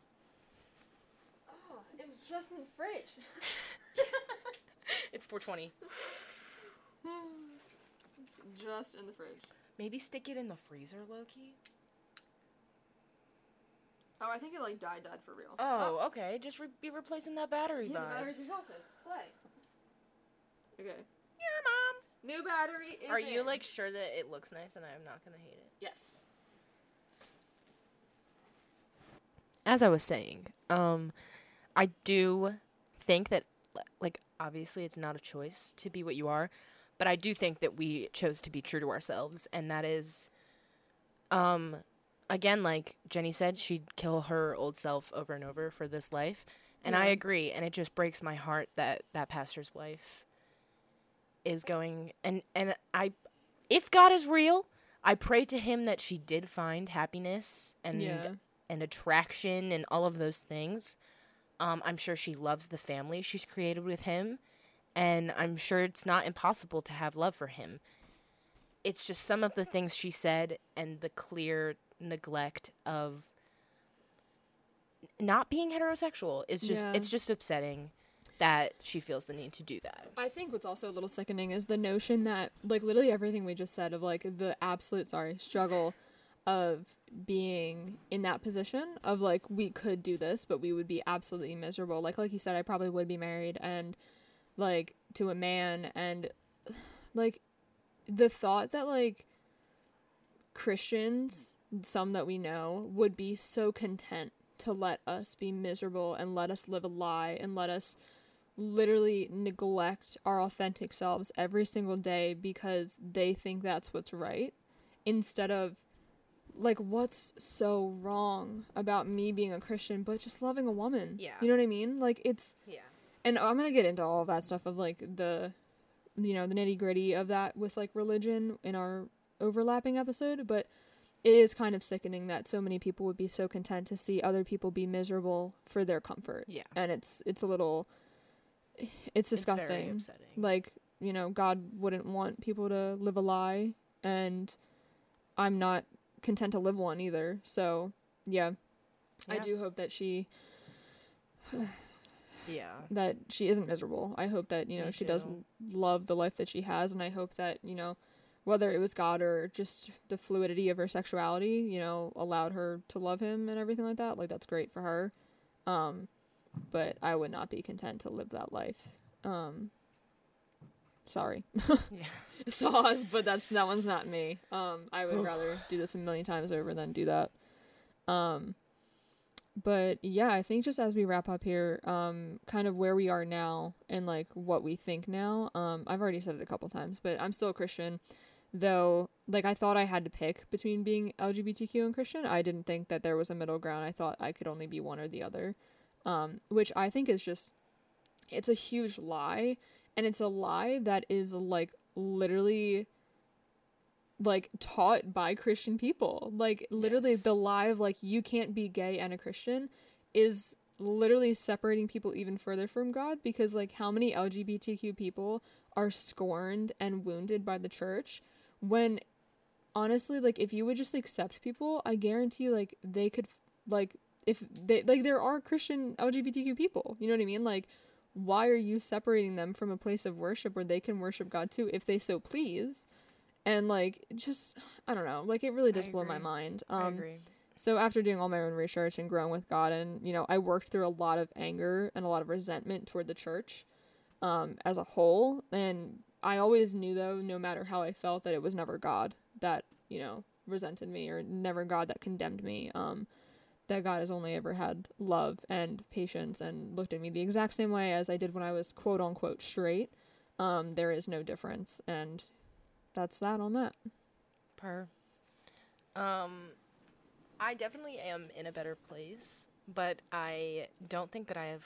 B: Oh, it was just in the fridge.
C: It's 420.
B: just in the fridge.
C: Maybe stick it in the freezer, Loki.
B: Oh, I think it like died, died for real.
C: Oh, okay. Just re- be replacing that battery
B: yeah, the
C: vibes.
B: battery's exhausted. Slay. Okay.
C: Yeah, mom.
B: New battery is
C: Are you like sure that it looks nice and I'm not gonna hate it?
B: Yes.
C: As I was saying, um, I do think that like obviously it's not a choice to be what you are, but I do think that we chose to be true to ourselves, and that is, um, again, like Jenny said, she'd kill her old self over and over for this life, and I agree, and it just breaks my heart that that pastor's wife is going and and I, if God is real, I pray to Him that she did find happiness and
B: Yeah.
C: and attraction and all of those things. Um, I'm sure she loves the family she's created with him, and I'm sure it's not impossible to have love for him. It's just some of the things she said and the clear neglect of not being heterosexual is just
B: Yeah.
C: it's just upsetting that she feels the need to do that.
B: I think what's also a little sickening is the notion that like literally everything we just said of like the absolute sorry struggle of being in that position of like we could do this but we would be absolutely miserable like like you said I probably would be married and like to a man and like the thought that like Christians some that we know would be so content to let us be miserable and let us live a lie and let us literally neglect our authentic selves every single day because they think that's what's right instead of like what's so wrong about me being a Christian but just loving a woman.
C: Yeah.
B: You know what I mean? Like it's
C: Yeah.
B: And I'm gonna get into all of that stuff of like the you know, the nitty gritty of that with like religion in our overlapping episode, but it is kind of sickening that so many people would be so content to see other people be miserable for their comfort.
C: Yeah.
B: And it's it's a little it's disgusting.
C: It's
B: like, you know, God wouldn't want people to live a lie and I'm not content to live one either. So, yeah. I do hope that she
C: yeah.
B: that she isn't miserable. I hope that, you know,
C: Me
B: she
C: too.
B: doesn't love the life that she has and I hope that, you know, whether it was God or just the fluidity of her sexuality, you know, allowed her to love him and everything like that. Like that's great for her. Um, but I would not be content to live that life. Um, sorry.
C: Yeah.
B: Sauce, but that's that one's not me. Um, I would rather do this a million times over than do that. Um, but yeah, I think just as we wrap up here, um, kind of where we are now and like what we think now. Um, I've already said it a couple times, but I'm still a Christian, though. Like I thought I had to pick between being LGBTQ and Christian. I didn't think that there was a middle ground. I thought I could only be one or the other, um, which I think is just, it's a huge lie, and it's a lie that is like literally like taught by Christian people. Like literally
C: Yes.
B: the lie of like you can't be gay and a Christian is literally separating people even further from God because like how many LGBTQ people are scorned and wounded by the church when honestly like if you would just accept people, I guarantee like they could like if they like there are Christian LGBTQ people, you know what I mean? Like why are you separating them from a place of worship where they can worship God too if they so please? And like just I don't know, like it really does
C: I
B: blow my mind. Um so after doing all my own research and growing with God and you know, I worked through a lot of anger and a lot of resentment toward the church um as a whole and I always knew though no matter how I felt that it was never God that, you know, resented me or never God that condemned me. Um that God has only ever had love and patience and looked at me the exact same way as I did when I was quote unquote straight. Um there is no difference and that's that on that.
C: Per. Um, I definitely am in a better place, but I don't think that I have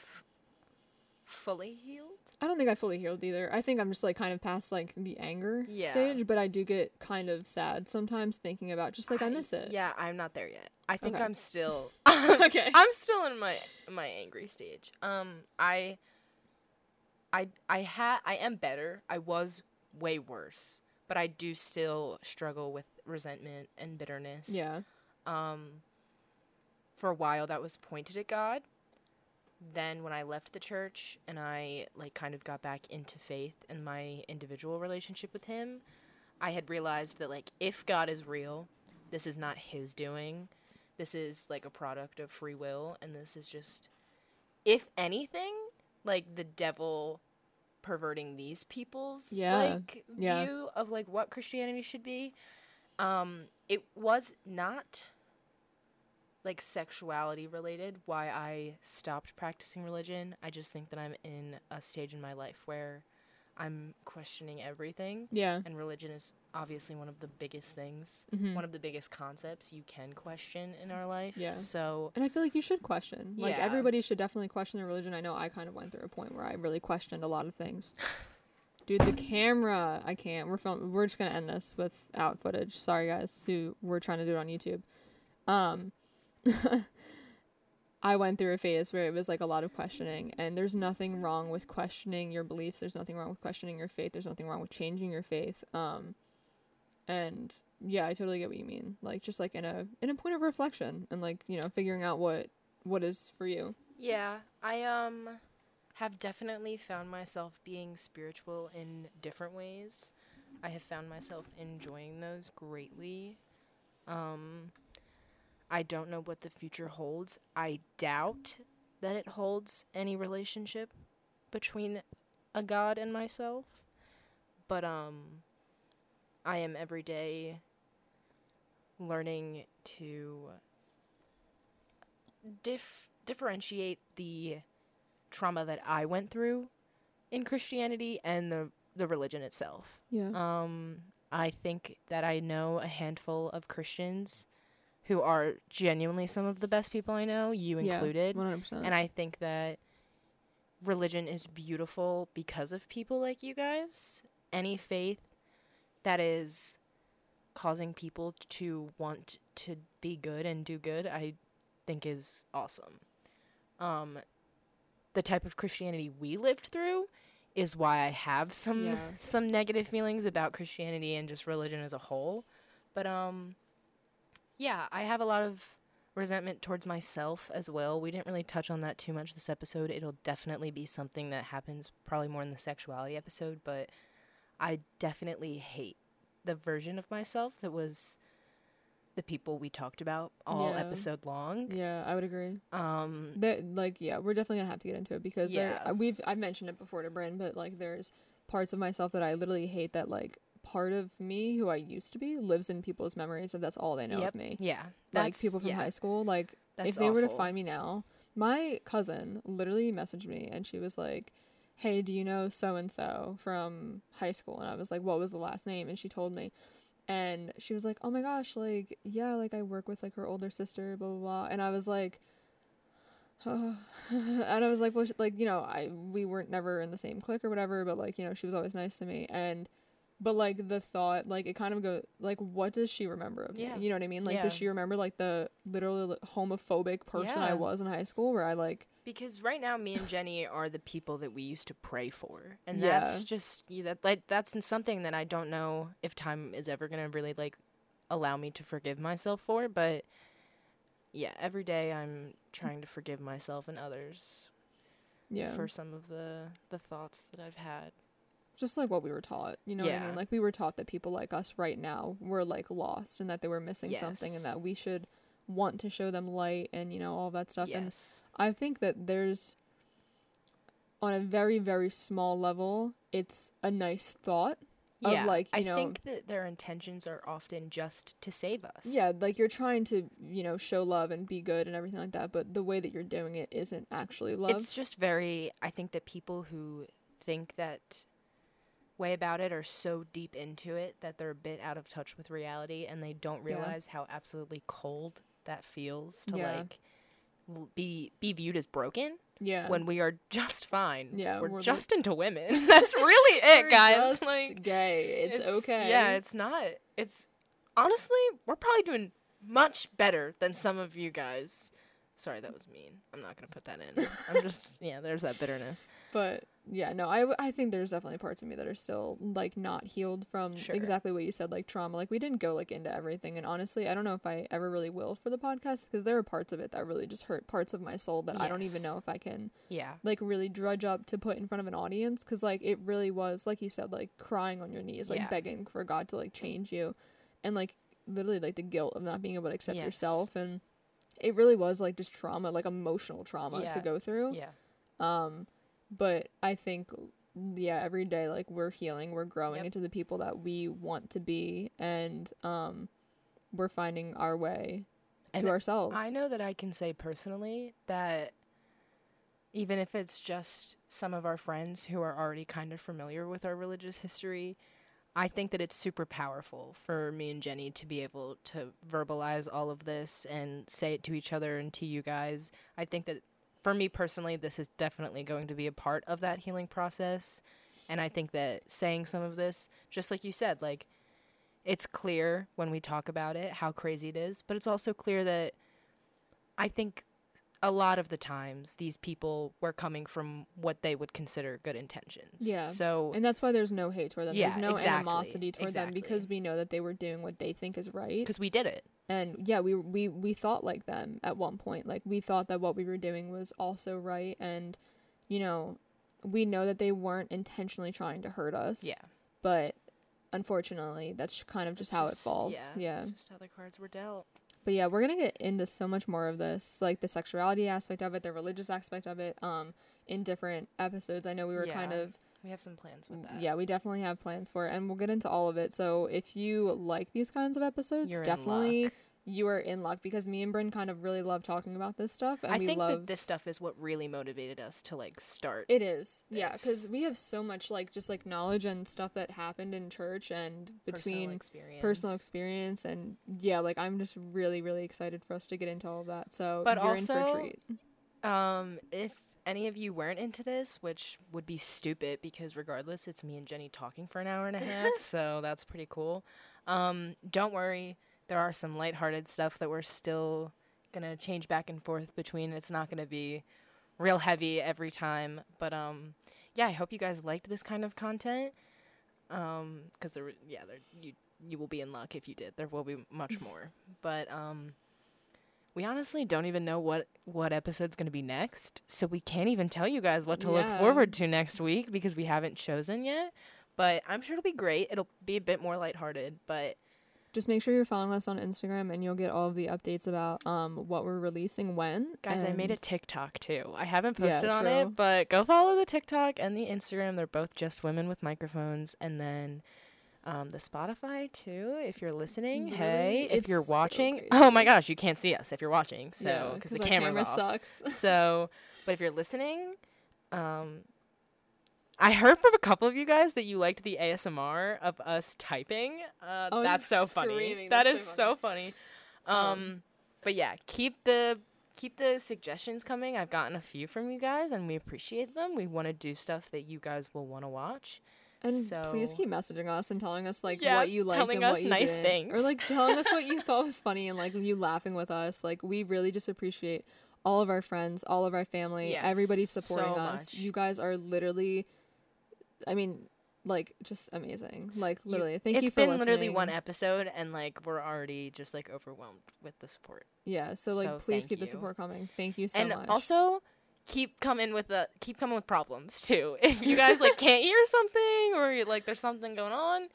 C: fully healed.
B: I don't think I fully healed either. I think I'm just like kind of past like the anger
C: Yeah.
B: stage, but I do get kind of sad sometimes thinking about just like I, miss it.
C: Yeah, I'm not there yet. I think
B: Okay.
C: I'm still.
B: okay.
C: I'm still in my my angry stage. Um, I, I, I had I am better. I was way worse, but I do still struggle with resentment and bitterness.
B: Yeah.
C: Um, for a while that was pointed at God. Then when I left the church and I like kind of got back into faith and my individual relationship with Him, I had realized that like if God is real, this is not His doing. This is like a product of free will, and this is just, if anything, like the devil perverting these people's
B: Yeah,
C: like
B: yeah.
C: view of like what Christianity should be. Um, it was not like sexuality related why I stopped practicing religion. I just think that I'm in a stage in my life where I'm questioning everything
B: Yeah.
C: and religion is obviously one of the biggest things,
B: Mhm.
C: one of the biggest concepts you can question in our life.
B: Yeah.
C: So,
B: And I feel like you should question. Like
C: Yeah.
B: everybody should definitely question their religion. I know I kind of went through a point where I really questioned a lot of things. Dude, the camera. I can't. We're film- we're just going to end this without footage. Sorry guys who were trying to do it on YouTube. Um I went through a phase where it was like a lot of questioning and there's nothing wrong with questioning your beliefs. There's nothing wrong with questioning your faith. There's nothing wrong with changing your faith. Um and yeah, I totally get what you mean. Like just like in a in a point of reflection and like, you know, figuring out what what is for you.
C: yeah, I um have definitely found myself being spiritual in different ways. I have found myself enjoying those greatly. Um I don't know what the future holds. I doubt that it holds any relationship between a god and myself. But um I am every day learning to dif- differentiate the trauma that I went through in Christianity and the the religion itself.
B: Yeah.
C: Um, I think that I know a handful of Christians who are genuinely some of the best people I know, you
B: Yeah,
C: included.
B: 100%.
C: And I think that religion is beautiful because of people like you guys. Any faith that is causing people to want to be good and do good, I think is awesome. Um, the type of Christianity we lived through is why I have some
B: Yeah.
C: some negative feelings about Christianity and just religion as a whole. But um yeah, I have a lot of resentment towards myself as well. We didn't really touch on that too much this episode. It'll definitely be something that happens probably more in the sexuality episode, but I definitely hate the version of myself that was the people we talked about all
B: Yeah.
C: episode long.
B: Yeah, I would agree.
C: Um,
B: That like yeah, we're definitely gonna have to get into it because there
C: Yeah.
B: we've I've mentioned it before to Brynn, but like there's parts of myself that I literally hate that like part of me who I used to be lives in people's memories if that's all they know
C: Yep.
B: of me.
C: yeah,
B: Like people from
C: yeah,
B: high school, like
C: That's
B: if they were to find me now, my cousin literally messaged me and she was like, "Hey, do you know so and so from high school?" And I was like, "What was the last name?" And she told me, and she was like, "Oh my gosh, like yeah, like I work with like her older sister, blah blah blah." And I was like. and I was like, well, sh- like you know, I we weren't never in the same clique or whatever, but like you know, she was always nice to me, and but like the thought, like it kind of go like, what does she remember of
C: Yeah.
B: me? You know what I mean? Like, does she remember like the literally homophobic person I was in high school, where I like,
C: because right now me and Jenny are the people that we used to pray for, and
B: Yeah.
C: that's just yeah, that like that's something that I don't know if time is ever gonna really like allow me to forgive myself for, but yeah, every day I'm trying to forgive myself and others
B: yeah,
C: for some of the the thoughts that I've had.
B: Just like what we were taught. You know what I mean? Like we were taught that people like us right now were like lost and that they were missing something, and that we should want to show them light and you know all that stuff. And
C: yes.
B: I think that there's on a very very small level, it's a nice thought of,
C: yeah,
B: like, you know.
C: I
B: know-
C: think that their intentions are often just to save us.
B: Yeah, like you're trying to, you know, show love and be good and everything like that, but the way that you're doing it isn't actually love.
C: It's just very I think that people who think that way about it are so deep into it that they're a bit out of touch with reality and they don't
B: Yeah.
C: realize how absolutely cold that feels to
B: Yeah.
C: like be be viewed as broken
B: yeah.
C: when we are just fine.
B: Yeah,
C: we're,
B: we're
C: just into women. That's really it, guys.
B: just
C: Like
B: gay. It's, okay.
C: Yeah, it's not. It's honestly, we're probably doing much better than some of you guys. Sorry, that was mean. I'm not gonna put that in. I'm just yeah. There's that bitterness.
B: but yeah, no, I, I think there's definitely parts of me that are still like not healed from
C: Sure.
B: exactly what you said, like trauma. Like we didn't go like into everything, and honestly, I don't know if I ever really will for the podcast because there are parts of it that really just hurt parts of my soul that I don't even know if I can
C: Yeah.
B: like really drudge up to put in front of an audience because like it really was like you said like crying on your knees like
C: Yeah.
B: begging for god to like change you and like literally like the guilt of not being able to accept
C: Yes.
B: yourself and it really was like just trauma like emotional trauma to go through
C: Yeah.
B: um but i think yeah every day like we're healing we're growing
C: Yep.
B: into the people that we want to be and um we're finding our way to
C: And
B: ourselves
C: I know that I can say personally that even if it's just some of our friends who are already kind of familiar with our religious history, I think that it's super powerful for me and Jenny to be able to verbalize all of this and say it to each other and to you guys. I think that for me personally, this is definitely going to be a part of that healing process. And I think that saying some of this, just like you said, like, it's clear when we talk about it how crazy it is, but it's also clear that I think a lot of the times these people were coming from what they would consider good intentions.
B: Yeah.
C: So
B: And that's why there's no hate toward them.
C: Yeah,
B: there's no
C: exactly,
B: animosity toward them because we know that they were doing what they think is right.
C: because we did it.
B: And yeah, we we we thought like them at one point. Like we thought that what we were doing was also right and you know, we know that they weren't intentionally trying to hurt us.
C: Yeah.
B: But unfortunately, that's kind of just how it falls. Yeah.
C: It's just how the cards were dealt.
B: But yeah, we're gonna get into so much more of this, like the sexuality aspect of it, the religious aspect of it, um, in different episodes. I know we were kind of
C: We have some plans with that.
B: yeah, we definitely have plans for it, and we'll get into all of it. So if you like these kinds of episodes,
C: You're
B: definitely you are in luck because me and Brynn kind of really love talking about this stuff, and
C: I
B: we
C: think
B: love
C: that this stuff is what really motivated us to like start.
B: It is, yeah, because we have so much like just like knowledge and stuff that happened in church and between
C: personal experience.
B: personal experience and yeah, like I'm just really really excited for us to get into all of that. So
C: But
B: you're in for a
C: also-
B: treat.
C: Um, if any of you weren't into this, which would be stupid because regardless, it's me and Jenny talking for an hour and a half, so that's pretty cool. Um, don't worry, there are some lighthearted stuff that we're still gonna change back and forth between. It's not gonna be real heavy every time, but um, yeah, I hope you guys liked this kind of content. Um, because there, yeah, there you you will be in luck if you did. There will be much more, but um we honestly don't even know what what episode's going to be next so we can't even tell you guys what to look forward to next week because we haven't chosen yet but I'm sure it'll be great. It'll be a bit more lighthearted, but
B: Just make sure you're following us on Instagram and you'll get all of the updates about um what we're releasing when.
C: guys, I made a TikTok too. I haven't
B: Yeah,
C: posted on it, but go follow the TikTok and the Instagram. They're both just women with microphones, and then. Um, the Spotify too. If you're listening,
B: Literally,
C: hey. If you're
B: it's so
C: watching, oh my gosh, you can't see us if you're watching. So
B: Yeah,
C: because the camera's
B: camera
C: off.
B: sucks.
C: so, but if you're listening, um, I heard from a couple of you guys that you liked the ASMR of us typing. Uh,
B: Oh,
C: that's so funny. That
B: That's
C: is
B: so
C: so funny. Um,
B: Um,
C: but yeah, keep the keep the suggestions coming. I've gotten a few from you guys, and we appreciate them. We want to do stuff that you guys will want to watch.
B: And please keep messaging us and telling us like
C: Yeah,
B: what you liked
C: telling
B: and
C: us
B: what you
C: nice
B: didn't. or like telling us what you thought was funny and like you laughing with us. Like we really just appreciate all of our friends, all of our family,
C: Yes,
B: everybody supporting
C: so
B: us.
C: much.
B: You guys are literally, I mean, like just amazing. Like
C: You-
B: literally, thank
C: it's
B: you for
C: been literally one episode, and like we're already just like overwhelmed with the support.
B: Yeah, so like
C: So
B: please
C: thank
B: keep the support coming. Thank you so
C: and
B: much.
C: also keep coming with the keep coming with problems too. If you guys like can't hear something or like there's something going on,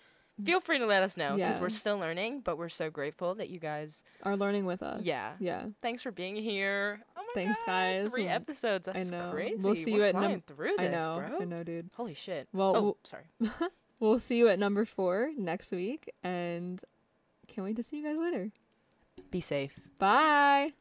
C: feel free to let us know because
B: Yeah.
C: we're still learning. But we're so grateful that you guys.
B: are learning with us.
C: Yeah.
B: Yeah.
C: Thanks for being here. Oh
B: Thanks,
C: God,
B: guys.
C: Three
B: Mm,
C: episodes.
B: I know.
C: crazy.
B: We'll see
C: We're
B: you at
C: flying
B: num-
C: through
B: I
C: this,
B: know.
C: bro.
B: I know, dude.
C: Holy shit.
B: Well,
C: oh,
B: we'll-
C: sorry.
B: We'll see you at number four next week and can't wait to see you guys later.
C: Be safe.
B: Bye.